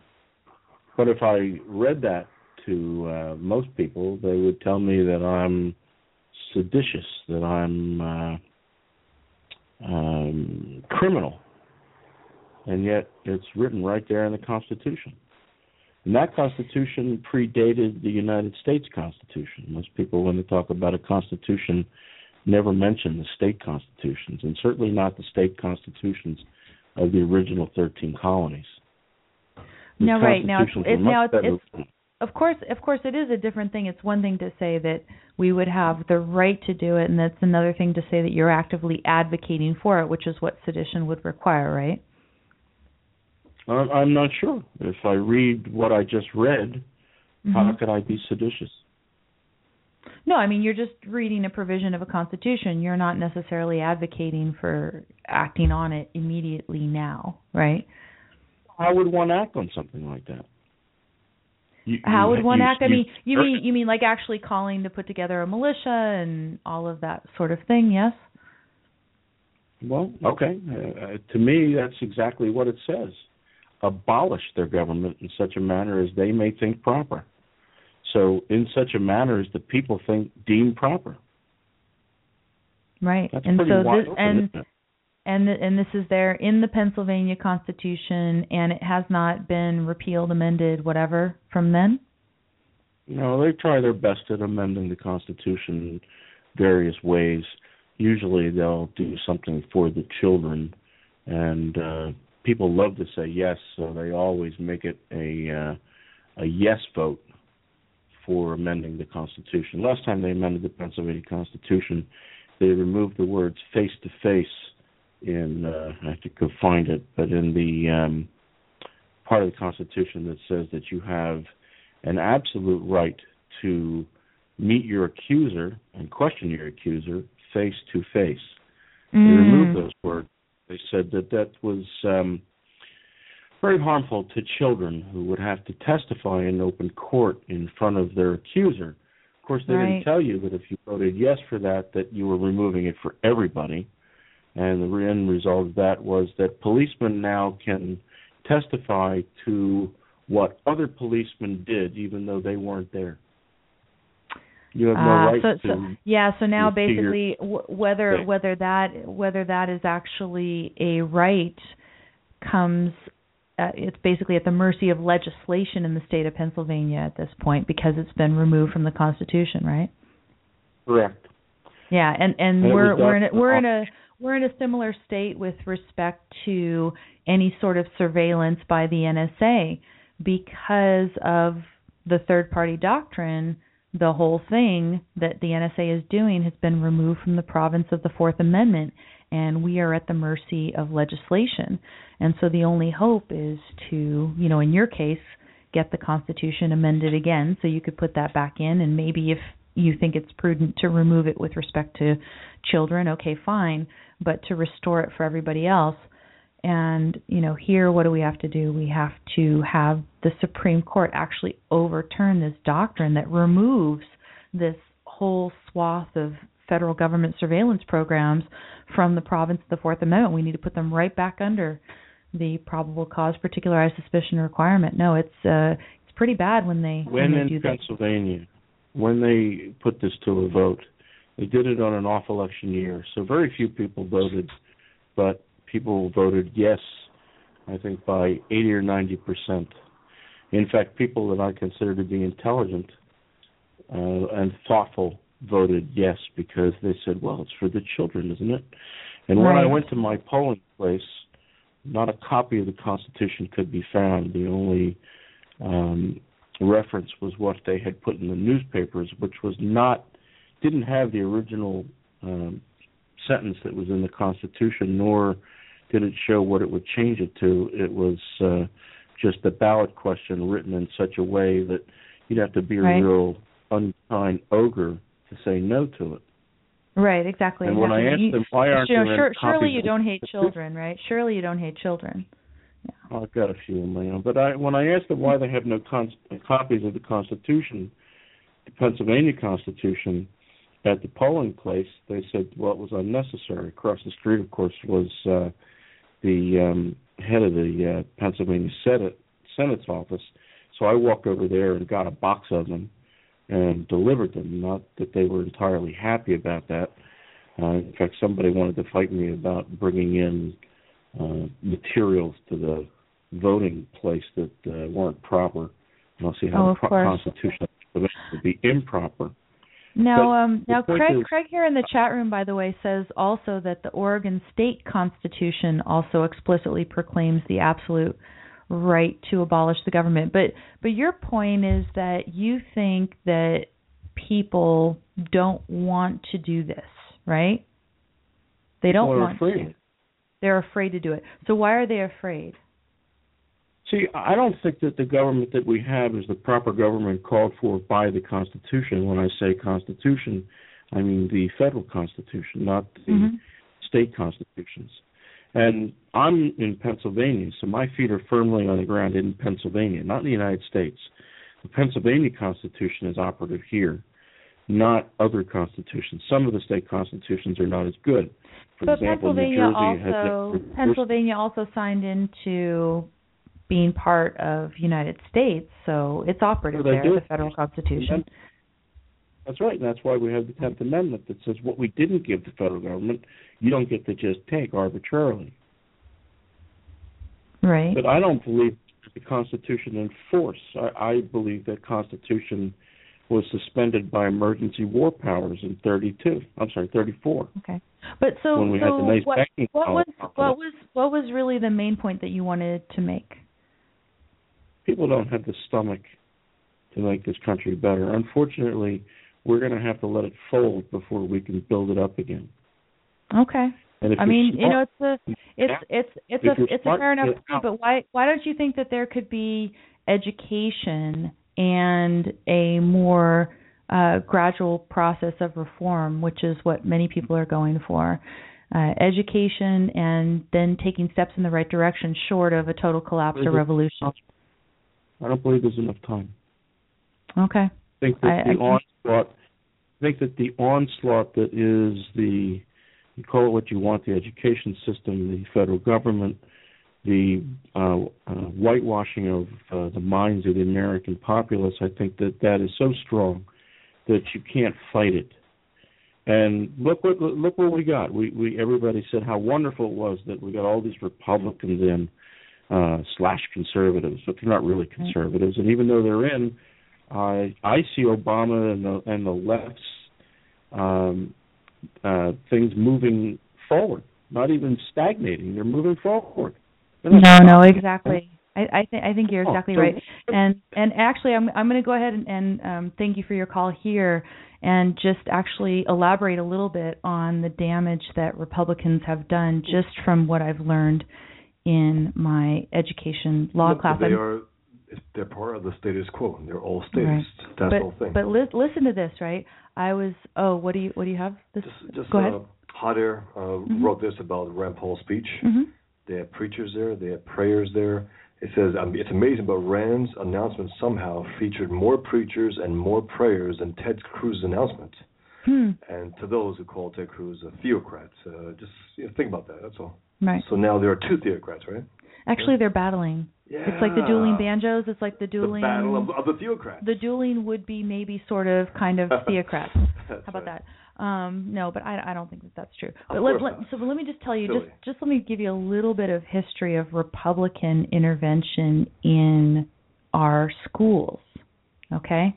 But if I read that to uh, most people, they would tell me that I'm seditious, that I'm uh, um, criminal, and yet it's written right there in the Constitution. And that Constitution predated the United States Constitution. Most people, when they talk about a Constitution, never mention the state constitutions, and certainly not the state constitutions of the original 13 colonies. The now, right now, it's now it's, it's of course, of course, it is a different thing. It's one thing to say that we would have the right to do it, and that's another thing to say that you're actively advocating for it, which is what sedition would require, right? I'm I'm not sure. If I read what I just read, how Mhm. could I be seditious? No, I mean you're just reading a provision of a constitution. You're not necessarily advocating for acting on it immediately now, right? How would one act on something like that? You, How would one you- act? I mean, you mean you mean like actually calling to put together a militia and all of that sort of thing? Yes. Well, okay. Uh, to me, that's exactly what it says. Abolish their government in such a manner as they may think proper. So, in such a manner as the people think deem proper. Right. That's and so this open, and and and this is there in the Pennsylvania Constitution, and it has not been repealed, amended, whatever from then. No, they try their best at amending the Constitution in various ways. Usually, they'll do something for the children, and uh, people love to say yes, so they always make it a uh, a yes vote for amending the Constitution. Last time they amended the Pennsylvania Constitution, they removed the words "face to face" in uh, I have to go find it, but in the um, part of the Constitution that says that you have an absolute right to meet your accuser and question your accuser face to face. They removed those words. They said that that was um, very harmful to children who would have to testify in open court in front of their accuser. Of course, they Right. didn't tell you that if you voted yes for that, that you were removing it for everybody. And the end result of that was that policemen now can testify to what other policemen did, even though they weren't there. You have no Ah, right so, to. so yeah, so now basically w- whether thing. whether that whether that is actually a right comes uh, it's basically at the mercy of legislation in the state of Pennsylvania at this point because it's been removed from the Constitution, right? correct. Yeah, and and And we're we're in a, we're in a we're in a similar state with respect to any sort of surveillance by the NSA because of the third party doctrine. The whole thing that the NSA is doing has been removed from the province of the Fourth Amendment, and we are at the mercy of legislation. And so the only hope is to, you know, in your case, get the Constitution amended again so you could put that back in, and maybe if you think it's prudent to remove it with respect to children, okay, fine, but to restore it for everybody else. And, you know, here what do we have to do? We have to have the Supreme Court actually overturn this doctrine that removes this whole swath of federal government surveillance programs from the province of the Fourth Amendment. We need to put them right back under the probable cause particularized suspicion requirement. No, it's uh it's pretty bad when they when they in do that. Pennsylvania, when they put this to a vote, they did it on an off election year, so very few people voted, but people voted yes, I think by 80 or 90 percent. In fact, people that I consider to be intelligent uh, and thoughtful voted yes because they said, well, it's for the children, isn't it? And when I went to my polling place, not a copy of the Constitution could be found. The only um, reference was what they had put in the newspapers, which was not didn't have the original um, sentence that was in the Constitution, nor did it show what it would change it to. It was uh, just a ballot question written in such a way that you'd have to be a Right. real unkind ogre to say no to it. Right, exactly. And when I asked them why aren't you there sure, surely you don't hate children, right? Surely you don't hate children. Yeah. I've got a few of my own. But I, when I asked them why they have no con- copies of the Constitution, the Pennsylvania Constitution, at the polling place, they said, well, it was unnecessary. Across the street, of course, was uh, the um, head of the uh, Pennsylvania Senate Senate's office. So I walked over there and got a box of them and delivered them. Not that they were entirely happy about that. Uh, in fact, somebody wanted to fight me about bringing in uh, materials to the voting place that uh, weren't proper. I don't see how oh, the pro- Constitution would be improper. Now, um, now, Craig, is, Craig here in the chat room, by the way, says also that the Oregon State Constitution also explicitly proclaims the absolute right to abolish the government. But, but your point is that you think that people don't want to do this, right? They don't want afraid. to. They're afraid to do it. So why are they afraid? See, I don't think that the government that we have is the proper government called for by the Constitution. When I say Constitution, I mean the federal Constitution, not the mm-hmm. state constitutions. And I'm in Pennsylvania, so my feet are firmly on the ground in Pennsylvania, not in the United States. The Pennsylvania Constitution is operative here, not other constitutions. Some of the state constitutions are not as good. For but example, Pennsylvania New Jersey also has Pennsylvania also signed into being part of United States, so it's operative well, there, the federal constitution. That's right, and that's why we have the Tenth Amendment that says what we didn't give the federal government, you don't get to just take arbitrarily. Right. But I don't believe the Constitution in force. I, I believe that Constitution was suspended by emergency war powers in 32. I'm sorry, 34. Okay. But so, so nice what, what was what was what was really the main point that you wanted to make? People don't have the stomach to make this country better. Unfortunately, we're going to have to let it fold before we can build it up again. Okay. And if I mean, you know, it's a it's it's it's a it's a fair enough point, but why why don't you think that there could be education and a more uh, gradual process of reform, which is what many people are going for? Uh, education and then taking steps in the right direction, short of a total collapse or revolution. I don't believe there's enough time. Okay. I think that I- the I onslaught. I think that the onslaught that is the you call it what you want the education system, the federal government, the uh, uh, whitewashing of uh, the minds of the American populace. I think that that is so strong that you can't fight it. And look what look what we got. We we everybody said how wonderful it was that we got all these Republicans in uh, slash conservatives, but they're not really conservatives. And even though they're in, I I see Obama and the and the left's um, uh, things moving forward, not even stagnating. They're moving forward. They're No, no, exactly. I, I think I think you're Oh, exactly so- right. And and actually, I'm I'm going to go ahead and, and um, thank you for your call here, and just actually elaborate a little bit on the damage that Republicans have done, just from what I've learned in my education law Look, class. They I'm- are they're part of the status quo. They're all statists. That's but the whole thing. but li- listen to this, right? I was oh, what do you what do you have? This just just go uh, ahead. Hot Air uh, Mhm. wrote this about Rand Paul's speech. hmm They have preachers there. They have prayers there. It says um, it's amazing, but Rand's announcement somehow featured more preachers and more prayers than Ted Cruz's announcement. Hmm. And to those who call Ted Cruz a theocrat, uh, just you know, think about that. That's all. Right. So now there are two theocrats, right? Actually, they're battling. Yeah. It's like the dueling banjos. It's like the dueling. The battle of, of the theocrats. the dueling would be maybe sort of kind of theocrats. How about right. that? Um, no, but I, I don't think that that's true. But Of let, course let, not. so let me just tell you, Silly. just just let me give you a little bit of history of Republican intervention in our schools. Okay,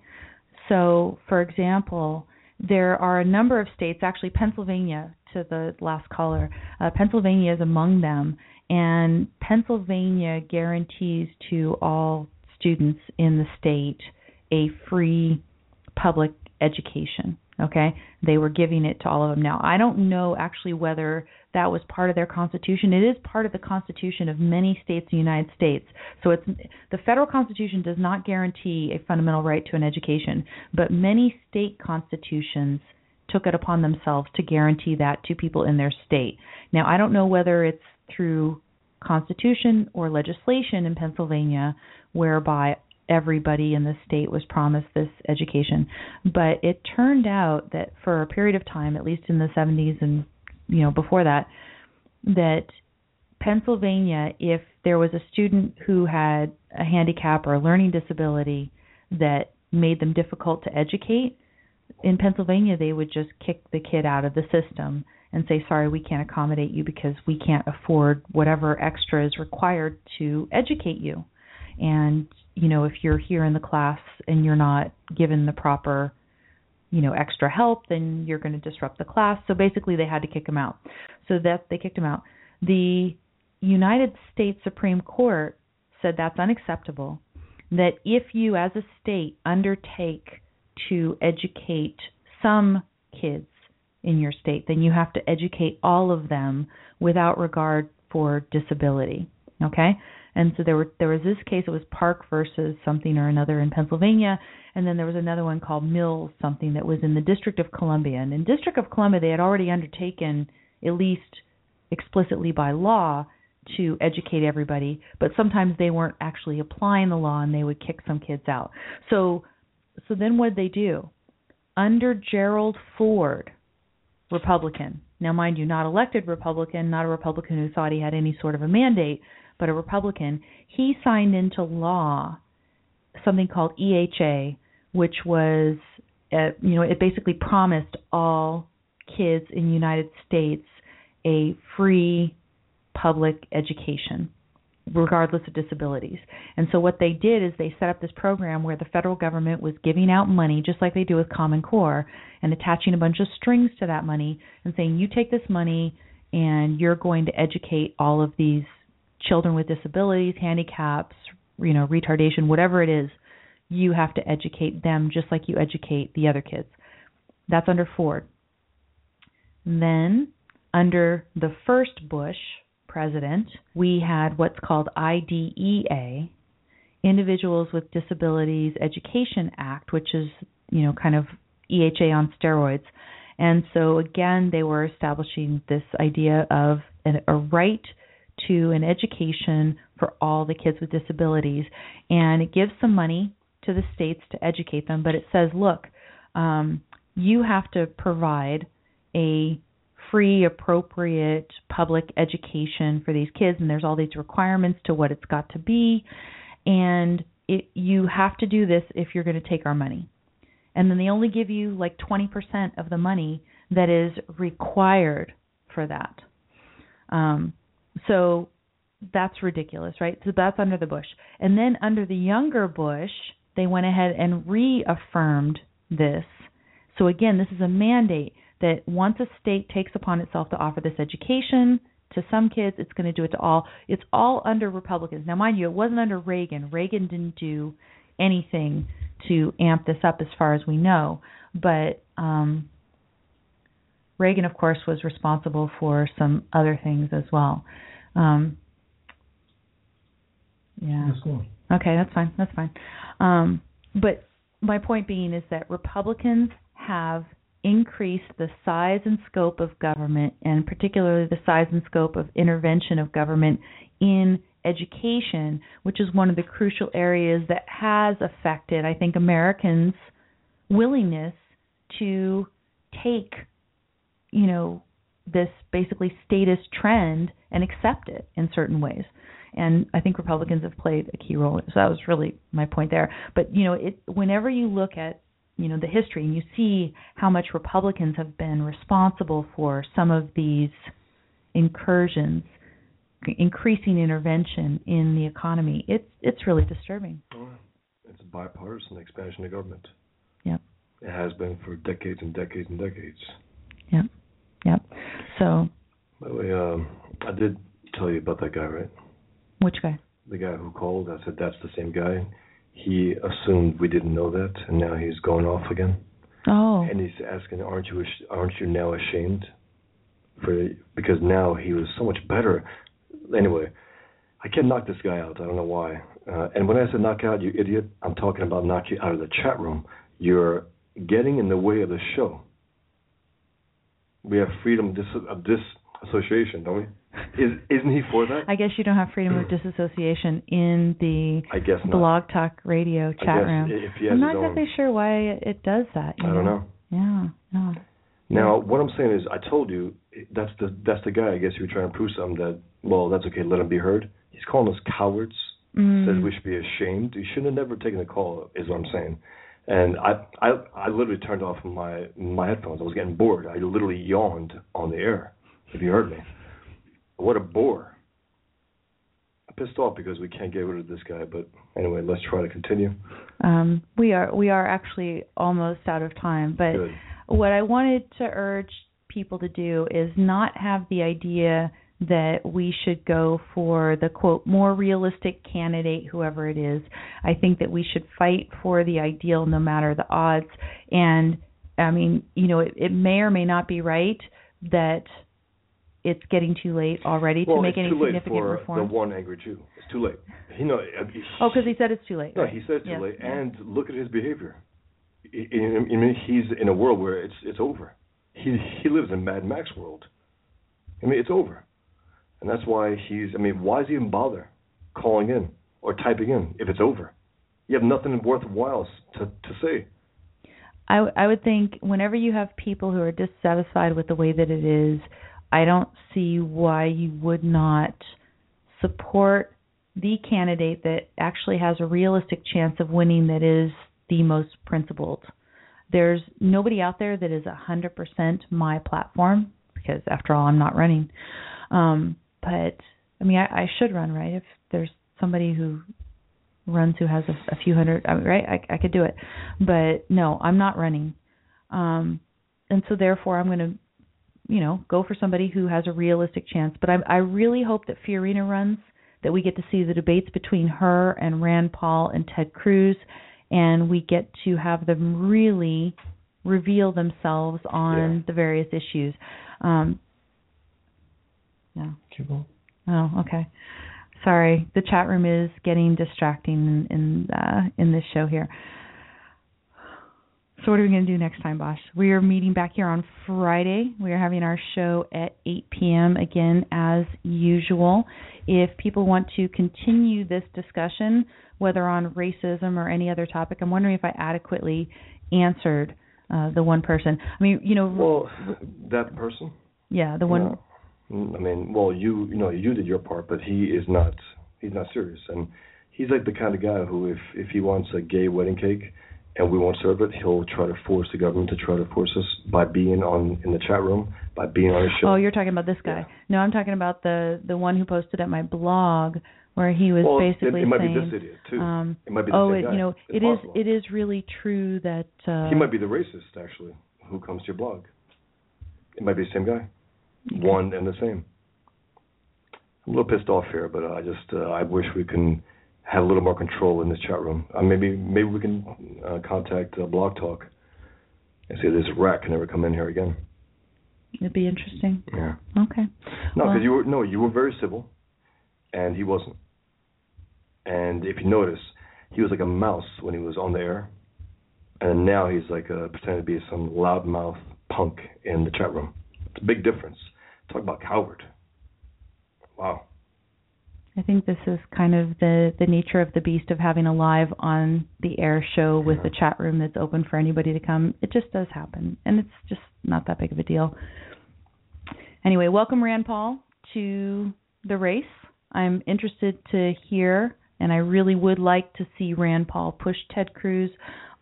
so for example, there are a number of states, actually Pennsylvania, to the last caller, uh, Pennsylvania is among them, and Pennsylvania guarantees to all students in the state a free public education. Okay, they were giving it to all of them. Now, I don't know actually whether that was part of their constitution. It is part of the constitution of many states in the United States. So it's the federal constitution does not guarantee a fundamental right to an education, but many state constitutions took it upon themselves to guarantee that to people in their state. Now, I don't know whether it's through constitution or legislation in Pennsylvania whereby everybody in the state was promised this education. But it turned out that for a period of time, at least in the 70s and you know before that, that Pennsylvania, if there was a student who had a handicap or a learning disability that made them difficult to educate, in Pennsylvania they would just kick the kid out of the system and say, sorry, we can't accommodate you because we can't afford whatever extra is required to educate you. And, you know, if you're here in the class and you're not given the proper, you know, extra help, then you're going to disrupt the class. So basically they had to kick him out. So that they kicked him out. The United States Supreme Court said that's unacceptable. That if you, as a state, undertake to educate some kids in your state, then you have to educate all of them without regard for disability. Okay? And so there were there was this case it was Park versus something or another in Pennsylvania, and then there was another one called Mills something that was in the District of Columbia. And in District of Columbia they had already undertaken at least explicitly by law to educate everybody, but sometimes they weren't actually applying the law and they would kick some kids out. So so then what did they do? Under Gerald Ford, Republican. Now, mind you, not elected Republican, not a Republican who thought he had any sort of a mandate, but a Republican. He signed into law something called EHA, which was, uh, you know, it basically promised all kids in the United States a free public education regardless of disabilities. And so what they did is they set up this program where the federal government was giving out money just like they do with Common Core and attaching a bunch of strings to that money and saying you take this money and you're going to educate all of these children with disabilities, handicaps, you know, retardation, whatever it is, you have to educate them just like you educate the other kids. That's under Ford. Then under the first Bush president, we had what's called IDEA, Individuals with Disabilities Education Act, which is, you know, kind of EHA on steroids. And so again, they were establishing this idea of an, a right to an education for all the kids with disabilities, and it gives some money to the states to educate them, but it says, look, um, you have to provide a free, appropriate public education for these kids, and there's all these requirements to what it's got to be, and it, you have to do this if you're going to take our money. And then they only give you like 20% of the money that is required for that. Um, so that's ridiculous, right? So that's under the Bush. And then under the younger Bush, they went ahead and reaffirmed this. So again, this is a mandate that once a state takes upon itself to offer this education to some kids, it's going to do it to all. It's all under Republicans. Now, mind you, it wasn't under Reagan. Reagan didn't do anything to amp this up as far as we know. But um, Reagan, of course, was responsible for some other things as well. Um, yeah. Okay, that's fine. That's fine. Um, but my point being is that Republicans have increased the size and scope of government, and particularly the size and scope of intervention of government in education, which is one of the crucial areas that has affected, I think, Americans' willingness to take, you know, this basically status trend and accept it in certain ways. And I think Republicans have played a key role. So that was really my point there. But you know, it whenever you look at you know the history and you see how much Republicans have been responsible for some of these incursions, increasing intervention in the economy. It's it's really disturbing. It's a bipartisan expansion of government. Yep. It has been for decades and decades and decades. Yep. Yep. So. By the way, um, I did tell you about that guy, right? Which guy? The guy who called. I said that's the same guy he assumed we didn't know that, and now he's going off again. Oh. And he's asking, "Aren't you aren't you now ashamed?" For because now he was so much better. Anyway, I can't knock this guy out. I don't know why. Uh, and when I said knock out, you idiot, I'm talking about knock you out of the chat room. You're getting in the way of the show. We have freedom of disassociation, don't we? Is isn't he for that? I guess you don't have freedom of disassociation in the I guess not. Blog Talk Radio chat room. if he has I'm not exactly sure why it, does that. you I don't know. Yeah, yeah. Now, what I'm saying is, I told you that's the that's the guy. I guess you were trying to prove something that well, that's okay. Let him be heard. He's calling us cowards. Mm. Says we should be ashamed. You shouldn't have never taken the call. Is what I'm saying. And I I I literally turned off my my headphones. I was getting bored. I literally yawned on the air. If you heard me, what a bore. I'm pissed off because we can't get rid of this guy. But anyway, let's try to continue. Um, we are we are actually almost out of time, but Good. what I wanted to urge people to do is not have the idea that we should go for the quote more realistic candidate whoever it is i think that we should fight for the ideal no matter the odds and i mean you know it, it may or may not be right that it's getting too late already well, to make it's any too late significant for reform the one angry Jew. It's too late. He know. Uh, oh because he said it's too late No, right? he said it's Yes, too late, and look at his behavior. I, mean, he's in a world where it's it's over. He he lives in Mad Max world. I mean, it's over, and that's why he's. I mean, why does he even bother calling in or typing in if it's over? You have nothing worthwhile to to say. I, w- I would think whenever you have people who are dissatisfied with the way that it is, I don't see why you would not support the candidate that actually has a realistic chance of winning that is the most principled. There's nobody out there that is a 100% my platform because after all I'm not running. Um but I mean I, I should run, right? If there's somebody who runs who has a, a few hundred, I mean, right? I, I could do it, but no, I'm not running, um, and so therefore I'm going to, you know, go for somebody who has a realistic chance. But I, I really hope that Fiorina runs, that we get to see the debates between her and Rand Paul and Ted Cruz, and we get to have them really reveal themselves on Yeah. the various issues. Um, no. Oh, okay. Sorry, the chat room is getting distracting in in, uh, in this show here. So what are we going to do next time, Bosch? We are meeting back here on Friday. We are having our show at 8 p.m. again as usual. If people want to continue this discussion, whether on racism or any other topic, I'm wondering if I adequately answered uh, the one person. I mean, you know, Well, that person. yeah, the one. No. Mm, I mean, well, you you know you did your part, but he is not. He's not serious, and he's like the kind of guy who, if if he wants a gay wedding cake, and we won't serve it, he'll try to force the government to try to force us by being on in the chat room, by being on his show. Oh, you're talking about this guy. Yeah. No, I'm talking about the the one who posted at my blog where he was well, basically it, might saying, be this idiot too. um, it might be the "Oh, same it, guy. you know, It's it is it is really true that uh, He might be the racist actually, who comes to your blog. It might be the same guy, one and the same. I'm a little pissed off here, but I just uh, I wish we can have a little more control in this chat room. Uh, maybe maybe we can uh, contact uh, Blog Talk and say this rat can ever come in here again. It'd be interesting. Yeah. Okay. No, Well- because you were no, you were very civil, and he wasn't. And if you notice, he was like a mouse when he was on the air, and now he's like uh, pretending to be some loudmouth punk in the chat room. It's a big difference. Talk about coward. Wow. I think this is kind of the the nature of the beast of having a live on the air show with a chat room that's open for anybody to come. It just does happen, and it's just not that big of a deal. Anyway, welcome Rand Paul to the race. I'm interested to hear, and I really would like to see Rand Paul push Ted Cruz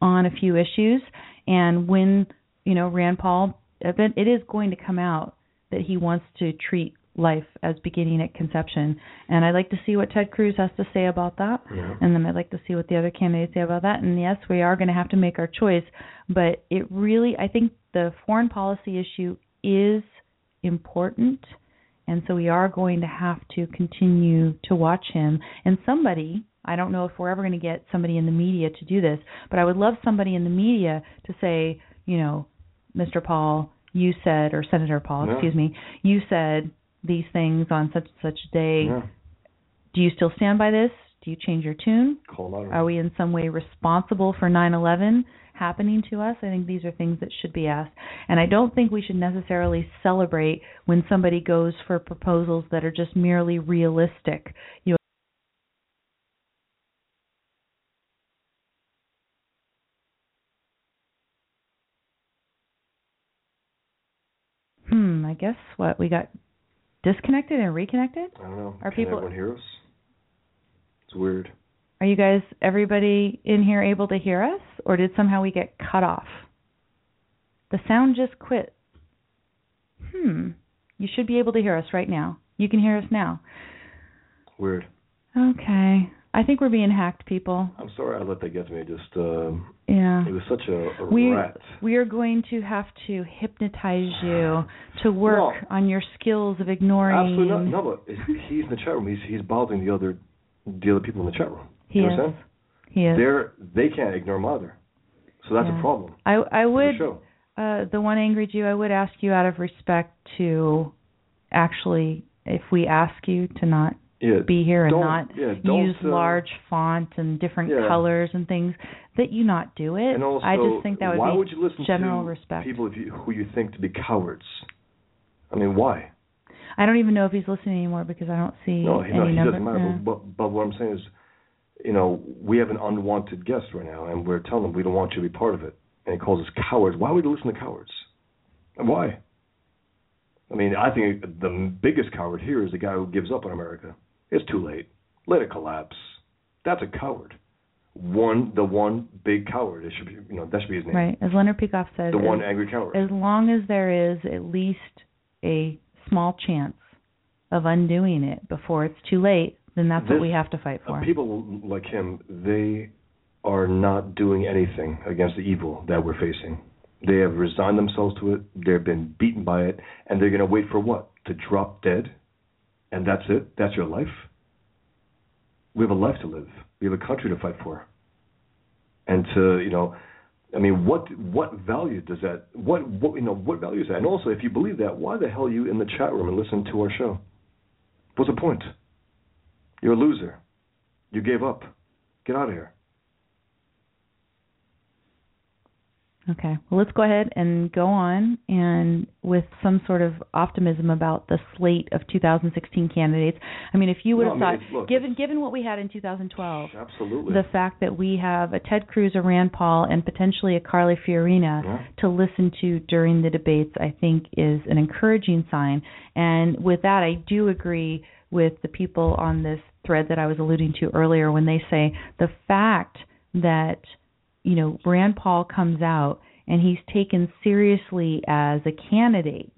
on a few issues. And when you know Rand Paul, it it is going to come out that he wants to treat life as beginning at conception. And I'd like to see what Ted Cruz has to say about that. Yeah. And then I'd like to see what the other candidates say about that. And yes, we are going to have to make our choice. But it really, I think the foreign policy issue is important. And so we are going to have to continue to watch him. And somebody, I don't know if we're ever going to get somebody in the media to do this, but I would love somebody in the media to say, you know, Mr. Paul, you said, or Senator Paul, excuse me, you said these things on such and such a day. Yeah. Do you still stand by this? Do you change your tune? Call him out. Are we in some way responsible for 9/11? happening to us. I think these are things that should be asked. And I don't think we should necessarily celebrate when somebody goes for proposals that are just merely realistic. You Hmm, I guess what we got disconnected and reconnected? I don't know. Are Can people- everyone hear us? It's weird. Are you guys, everybody in here, able to hear us, or did somehow we get cut off? The sound just quit. Hmm. You should be able to hear us right now. You can hear us now. Weird. Okay. I think we're being hacked, people. I'm sorry I let that get to me. Just um, Yeah. it was such a, a We rat. we are going to have to hypnotize you to work No. on your skills of ignoring. Absolutely not. No, but he's in the chat room. He's he's bothering the other the other people in the chat room. He you is. understand? He is. They're they can't ignore him either. So that's Yeah. a problem. I I would the uh the one angry Jew, I would ask you out of respect to actually if we ask you to not Yeah. be here and don't, yeah, use uh, large font and different Yeah. colors and things that you not do it. And also, I just think that would why be would you listen general to respect. people you, who you think to be cowards? I mean, why? I don't even know if he's listening anymore because I don't see No, he, no, he doesn't matter. yeah. But, but what I'm saying is, you know, we have an unwanted guest right now, and we're telling him we don't want you to be part of it, and he calls us cowards. Why would we listen to cowards? And why? I mean, I think the biggest coward here is the guy who gives up on America. It's too late. Let it collapse. That's a coward. One, the one big coward. It should be, you know, that should be his name. Right, as Leonard Peikoff said, The as, one angry coward. as long as there is at least a small chance of undoing it before it's too late, then that's what we have to fight for. Uh, people like him, they are not doing anything against the evil that we're facing. They have resigned themselves to it. They've been beaten by it, and they're going to wait for what? To drop dead, and that's it. That's your life. We have a life to live. We have a country to fight for, and to you know, I mean, what what value does that? What what you know? What value is that? And also, if you believe that, why the hell are you in the chat room and listen to our show? What's the point? You're a loser. You gave up. Get out of here. Okay. Well, let's go ahead and go on and with some sort of optimism about the slate of 2016 candidates. I mean, if you would No, have I mean, thought, look, given given what we had in 2012, Absolutely. the fact that we have a Ted Cruz, a Rand Paul, and potentially a Carly Fiorina Yeah. to listen to during the debates, I think is an encouraging sign. And with that, I do agree with the people on this thread that I was alluding to earlier when they say the fact that you know Rand Paul comes out and he's taken seriously as a candidate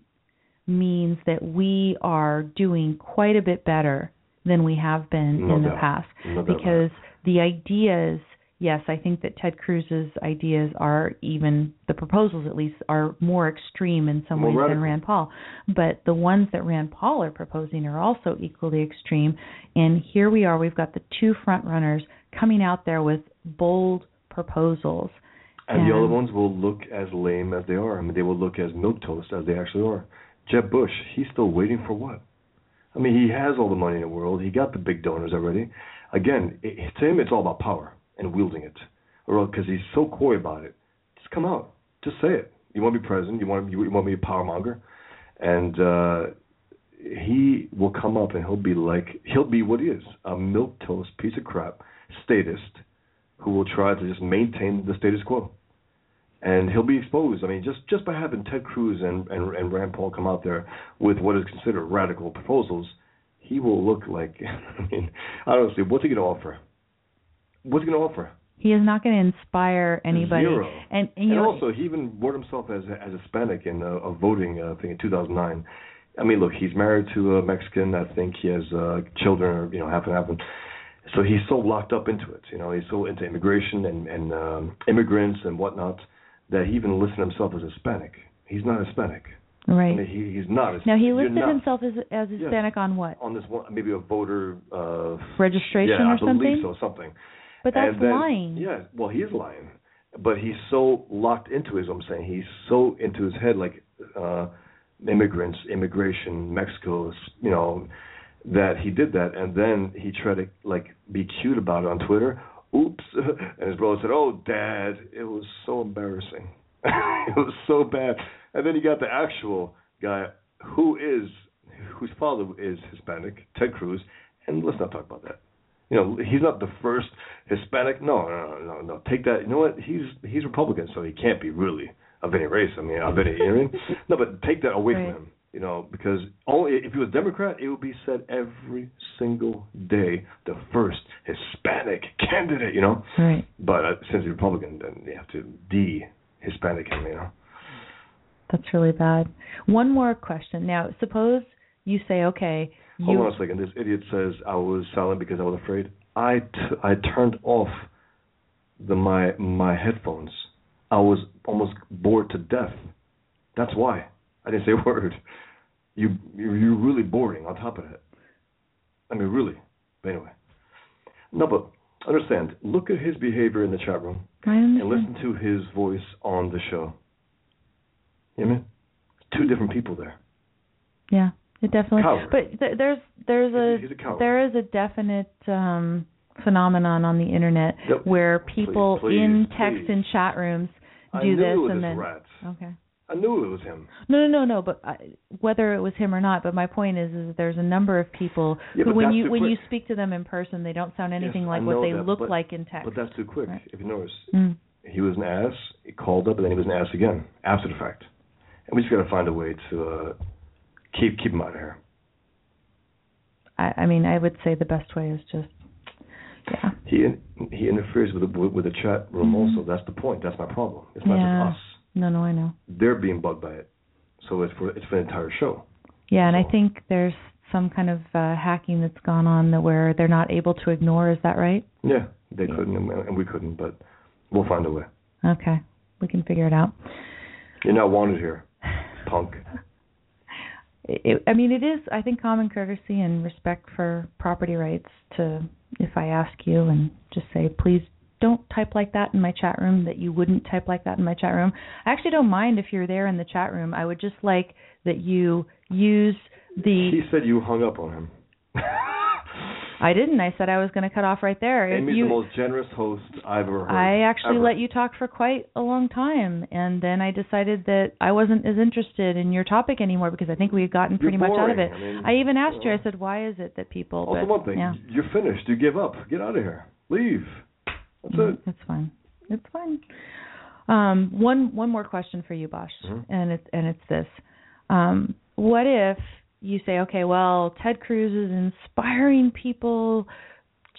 means that we are doing quite a bit better than we have been No in the past. No doubt because the ideas yes i think that ted cruz's ideas are even the proposals at least are more extreme in some More ways radical. than rand paul. But the ones that rand paul are proposing are also equally extreme. And here we are we've got the two front runners coming out there with bold proposals And the other ones will look as lame as they are. I mean, they will look as milk toast as they actually are. Jeb Bush, he's still waiting for what? I mean, he has all the money in the world. He got the big donors already. Again, it, to him, it's all about power and wielding it. Or because he's so coy about it, just come out, just say it. You want to be president? You want to, you want to be a power monger? And uh, he will come up and he'll be like he'll be what he is a milk toast piece of crap statist who will try to just maintain the status quo and he'll be exposed i mean just just by having ted cruz and and, and rand paul come out there with what is considered radical proposals he will look like i mean honestly what's he going to offer what's he going to offer he is not going to inspire anybody Zero. and, and and also, he even wrote himself as a, as Hispanic in a, a voting uh, thing in 2009. I mean, look, he's married to a Mexican. I think he has uh, children, or you know, half and half. And so he's so locked up into it. You know, he's so into immigration and and um, immigrants and whatnot that he even listed himself as Hispanic. He's not Hispanic. right I mean, he, he's not. Hispanic. Now he listed not himself as as Hispanic on what on this one, maybe a voter uh, registration yeah, or I believe something so, something. but that's then- lying Yeah, well, he's lying, but he's so locked into his. I'm saying he's so into his head, like uh, immigrants, immigration, Mexico, you know, that he did that, and then he tried to like be cute about it on Twitter. oops. And his brother said, oh, Dad, it was so embarrassing. it was so bad. And then you got the actual guy who is, whose father is Hispanic, Ted Cruz. And let's not talk about that. You know, he's not the first Hispanic. No, no, no, no. Take that. You know what? He's he's Republican, so he can't be really of any race. I mean, I bet he, you know I mean? No, but take that away Right. from him. You know, because only if he was Democrat, it would be said every single day, the first Hispanic candidate. You know, Right. but uh, since he's Republican, then you have to de-Hispanic him. You know. That's really bad. One more question. Now, suppose you say, okay, you Hold on a second. This idiot says I was silent because I was afraid. I, t- I turned off the my my headphones. I was almost bored to death. That's why I didn't say a word. You you- you're really boring. On top of that, I mean really. But anyway, no, but understand. Look at his behavior in the chat room and listen to his voice on the show. You know what I mean? Two different people there. Yeah, it definitely. Coward. But th- there's there's a He's a there is a definite um phenomenon on the internet Yep. where people Please, in text please. and chat rooms do this and then rat. okay. I knew it was him. No, no, no, no. But I, whether it was him or not, but my point is, is there's a number of people Yeah, who, when you when you speak to them in person, they don't sound anything Yes, like what they that, look but- like in text. But that's too quick. Right. If you notice, Mm. he was an ass. He called up, and then he was an ass again after the fact. And we just got to find a way to uh, keep keep him out of here. I, I mean, I would say the best way is just, yeah, He he interferes with the with the chat room Mhm. also. That's the point. That's my problem. It's not Yeah. just us. No, no, I know. They're being bugged by it. So it's for it's for the entire show. Yeah, and I think there's some kind of uh, hacking that's gone on that where they're not able to ignore. Is that right? Yeah, they Yeah. couldn't and we couldn't, but we'll find a way. Okay, we can figure it out. You're not wanted here, punk. It, I mean, it is. I think common courtesy and respect for property rights to, if I ask you and just say, please don't type like that in my chat room. That you wouldn't type like that in my chat room. I actually don't mind if you're there in the chat room. I would just like that you use the. He said you hung up on him. I didn't. I said I was going to cut off right there. Amy's you, the most generous host I've ever heard. I actually ever. let you talk for quite a long time, and then I decided that I wasn't as interested in your topic anymore because I think we had gotten pretty much out of it. I, mean, I even asked you. know. I uh, said, "Why is it that people?" Also, but, one thing, yeah, you're finished. You give up. Get out of here. Leave. That's it. it's fine. It's fine. Um, one one more question for you, Bosch, Mhm. and it's and it's this: um, What if you say, okay, well, Ted Cruz is inspiring people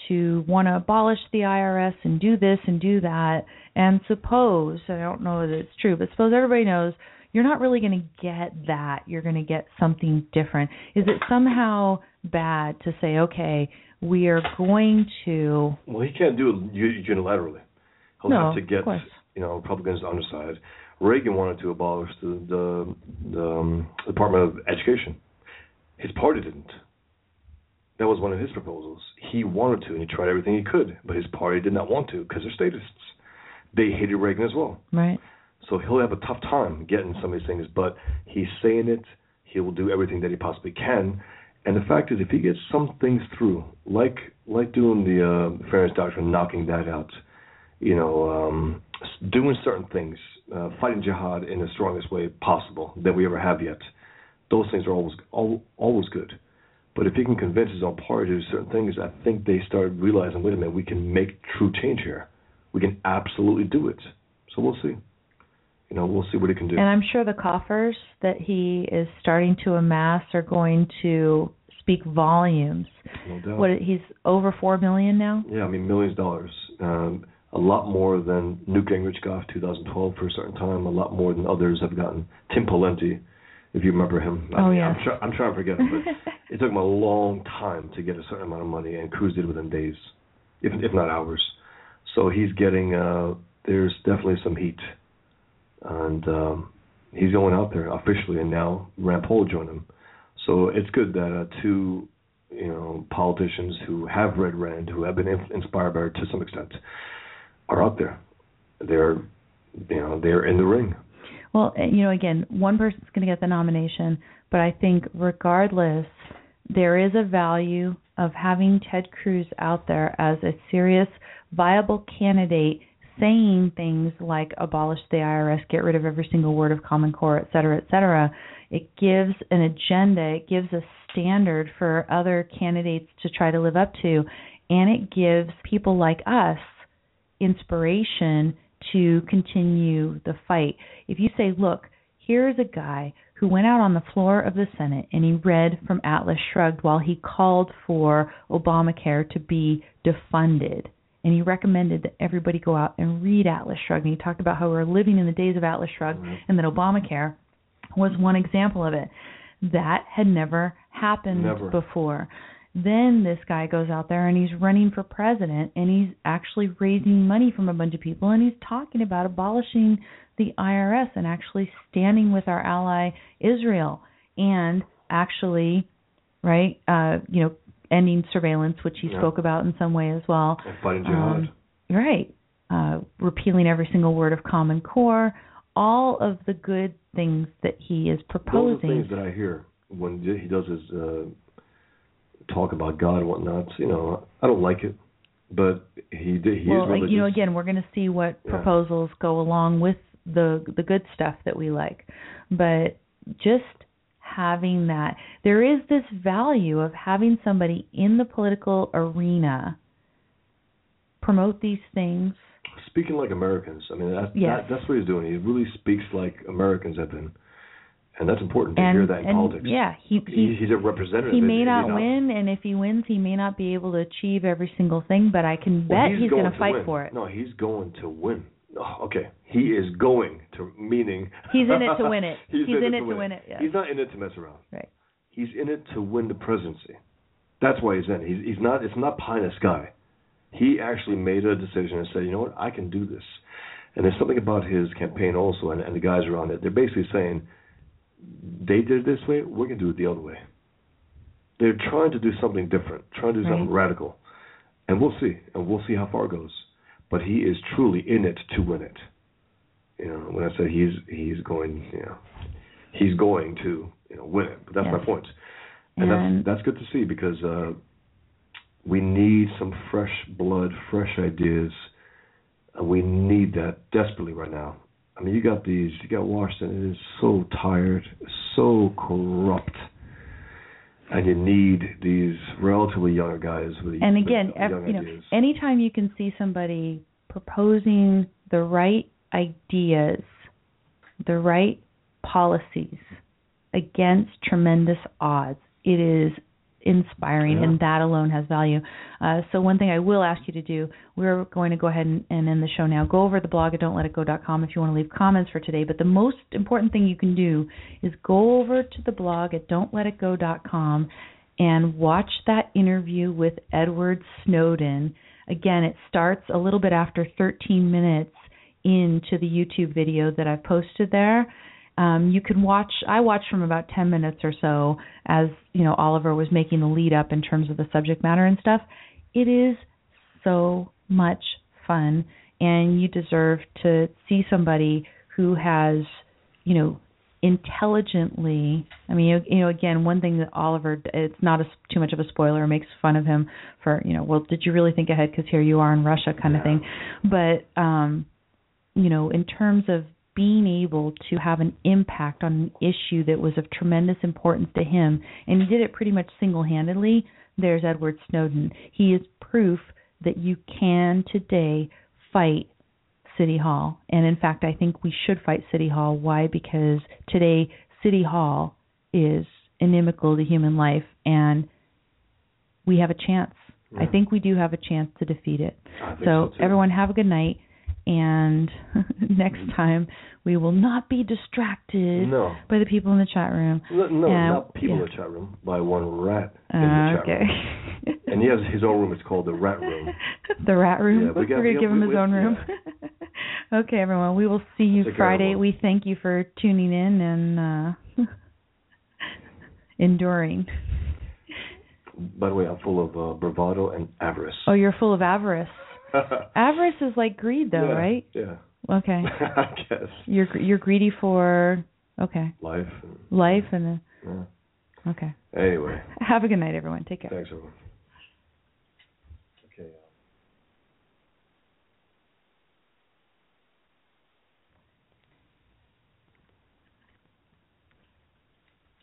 to want to abolish the IRS and do this and do that, and suppose I don't know that it's true, but suppose everybody knows you're not really going to get that. You're going to get something different. Is it somehow bad to say, okay, we are going to Well, he can't do it unilaterally. He'll No, have to get you know Republicans on his side. Reagan wanted to abolish the the, the um, Department of Education. His party didn't. That was one of his proposals. He wanted to, and he tried everything he could, but his party did not want to because they're statists. They hated Reagan as well. right? So he'll have a tough time getting some of these things, but he's saying it. He will do everything that he possibly can. And the fact is, if he gets some things through, like like doing the uh, fairness doctrine, knocking that out, you know, um, doing certain things, uh, fighting jihad in the strongest way possible that we ever have yet, those things are always al- always good. But if he can convince his own party to do certain things, I think they start realizing, wait a minute, we can make true change here. We can absolutely do it. So we'll see you know, we'll see what he can do. And I'm sure the coffers that he is starting to amass are going to speak volumes. no doubt. What he's over four million now. yeah, I mean, millions of dollars. Um, a lot more than Newt Gingrich got 2012 for a certain time. A lot more than others have gotten. Tim Pawlenty, if you remember him. I Oh, mean, yes. I'm, try- I'm trying to forget him, but it took him a long time to get a certain amount of money, and Cruz did it within days, if if not hours. So he's getting. Uh, there's definitely some heat, and um, he's going out there officially, and now Rand Paul joined him. So it's good that uh, two, you know, politicians who have read Rand, who have been in- inspired by her to some extent, are out there. They're, you know, they're in the ring. Well, you know, again, one person's going to get the nomination, but I think regardless, there is a value of having Ted Cruz out there as a serious, viable candidate saying things like abolish the IRS, get rid of every single word of Common Core, et cetera, et cetera, it gives an agenda, it gives a standard for other candidates to try to live up to, and it gives people like us inspiration to continue the fight. If you say, look, here's a guy who went out on the floor of the Senate and he read from Atlas Shrugged while he called for Obamacare to be defunded. And he recommended that everybody go out and read Atlas Shrugged. And he talked about how we're living in the days of Atlas Shrugged Mm-hmm. and that Obamacare was one example of it. That had never happened Never. before. Then this guy goes out there and he's running for president and he's actually raising money from a bunch of people and he's talking about abolishing the IRS and actually standing with our ally Israel and actually right uh you know ending surveillance which he Yeah. spoke about in some way as well And fighting jihad. um, right uh repealing every single word of common core all of the good things that he is Those proposing are things that I hear when he does his uh, talk about God and whatnot. You know, I don't like it, but he did. He well, is like, you know, again, we're going to see what Yeah. proposals go along with the the good stuff that we like, but just having that, there is this value of having somebody in the political arena promote these things. Speaking like Americans. I mean, that, Yes. that, that's what he's doing. He really speaks like Americans have been, and that's important to and hear that in and politics. yeah, he He, he he's a representative. he may he not win, and if he wins, he may not be able to achieve every single thing. But I can Well, bet he's, going going to fight win. for it. No, he's going to win. Oh, okay, he is going to meaning He's in it to win it. he's, He's in, in it it to win win it, yes. He's not in it to mess around. Right. He's in it to win the presidency. That's why he's in. it. He's he's not. It's not pie in the sky. He actually made a decision and said, you know what, I can do this. And there's something about his campaign also, and, and the guys around it. They're basically saying, they did it this way, we're gonna do it the other way. They're trying to do something different, trying to do something radical, and we'll see, and we'll see how far it goes. But he is truly in it to win it. You know, when I said he's he's going, you know, he's going to you know win it. But that's my point, and, And- that's that's good to see because uh, we need some fresh blood, fresh ideas. And we need that desperately right now. I mean, you got these, you got Washington. It is so tired, so corrupt, and you need these relatively younger guys with and with again, ev- young you know, anytime you can see somebody proposing the right ideas, the right policies against tremendous odds, it is inspiring, Yeah. and that alone has value. Uh, so, one thing I will ask you to do, we're going to go ahead and, and end the show now. Go over to the blog at don'tletitgo.com if you want to leave comments for today. But the most important thing you can do is go over to the blog at don'tletitgo.com and watch that interview with Edward Snowden. Again, it starts a little bit after 13 minutes into the YouTube video that I've posted there. Um, you can watch. I watched from about 10 minutes or so as you know Oliver was making the lead up in terms of the subject matter and stuff. It is so much fun, and you deserve to see somebody who has, you know, intelligently. I mean, you, you know, again, one thing that Oliver, it's not a, too much of a spoiler, makes fun of him for, you know, well, did you really think ahead because here you are in Russia, kind of thing. But, um, you know, in terms of being able to have an impact on an issue that was of tremendous importance to him, and he did it pretty much single-handedly. There's Edward Snowden. He is proof that you can today fight City Hall. And in fact, I think we should fight City Hall. Why? Because today City Hall is inimical to human life and we have a chance. I think we do have a chance to defeat it. So, so, everyone have a good night and next time we will not be distracted No. by the people in the chat room. No, no Yeah, not people yeah. in the chat room. By one rat in the Uh, chat okay. room. And he has his own room. It's called the Rat Room. the rat room. Yeah, we We're gonna give him his own room. okay, everyone. We will see you care, Friday. We thank you for tuning in and uh enduring. By the way, I'm full of uh, bravado and avarice. Oh, you're full of avarice. Avarice is like greed, though, yeah, right? Yeah. Okay. I guess. You're you're greedy for okay Life. Life and yeah. uh, okay. Anyway, Have a good night, everyone. Take care. thanks everyone.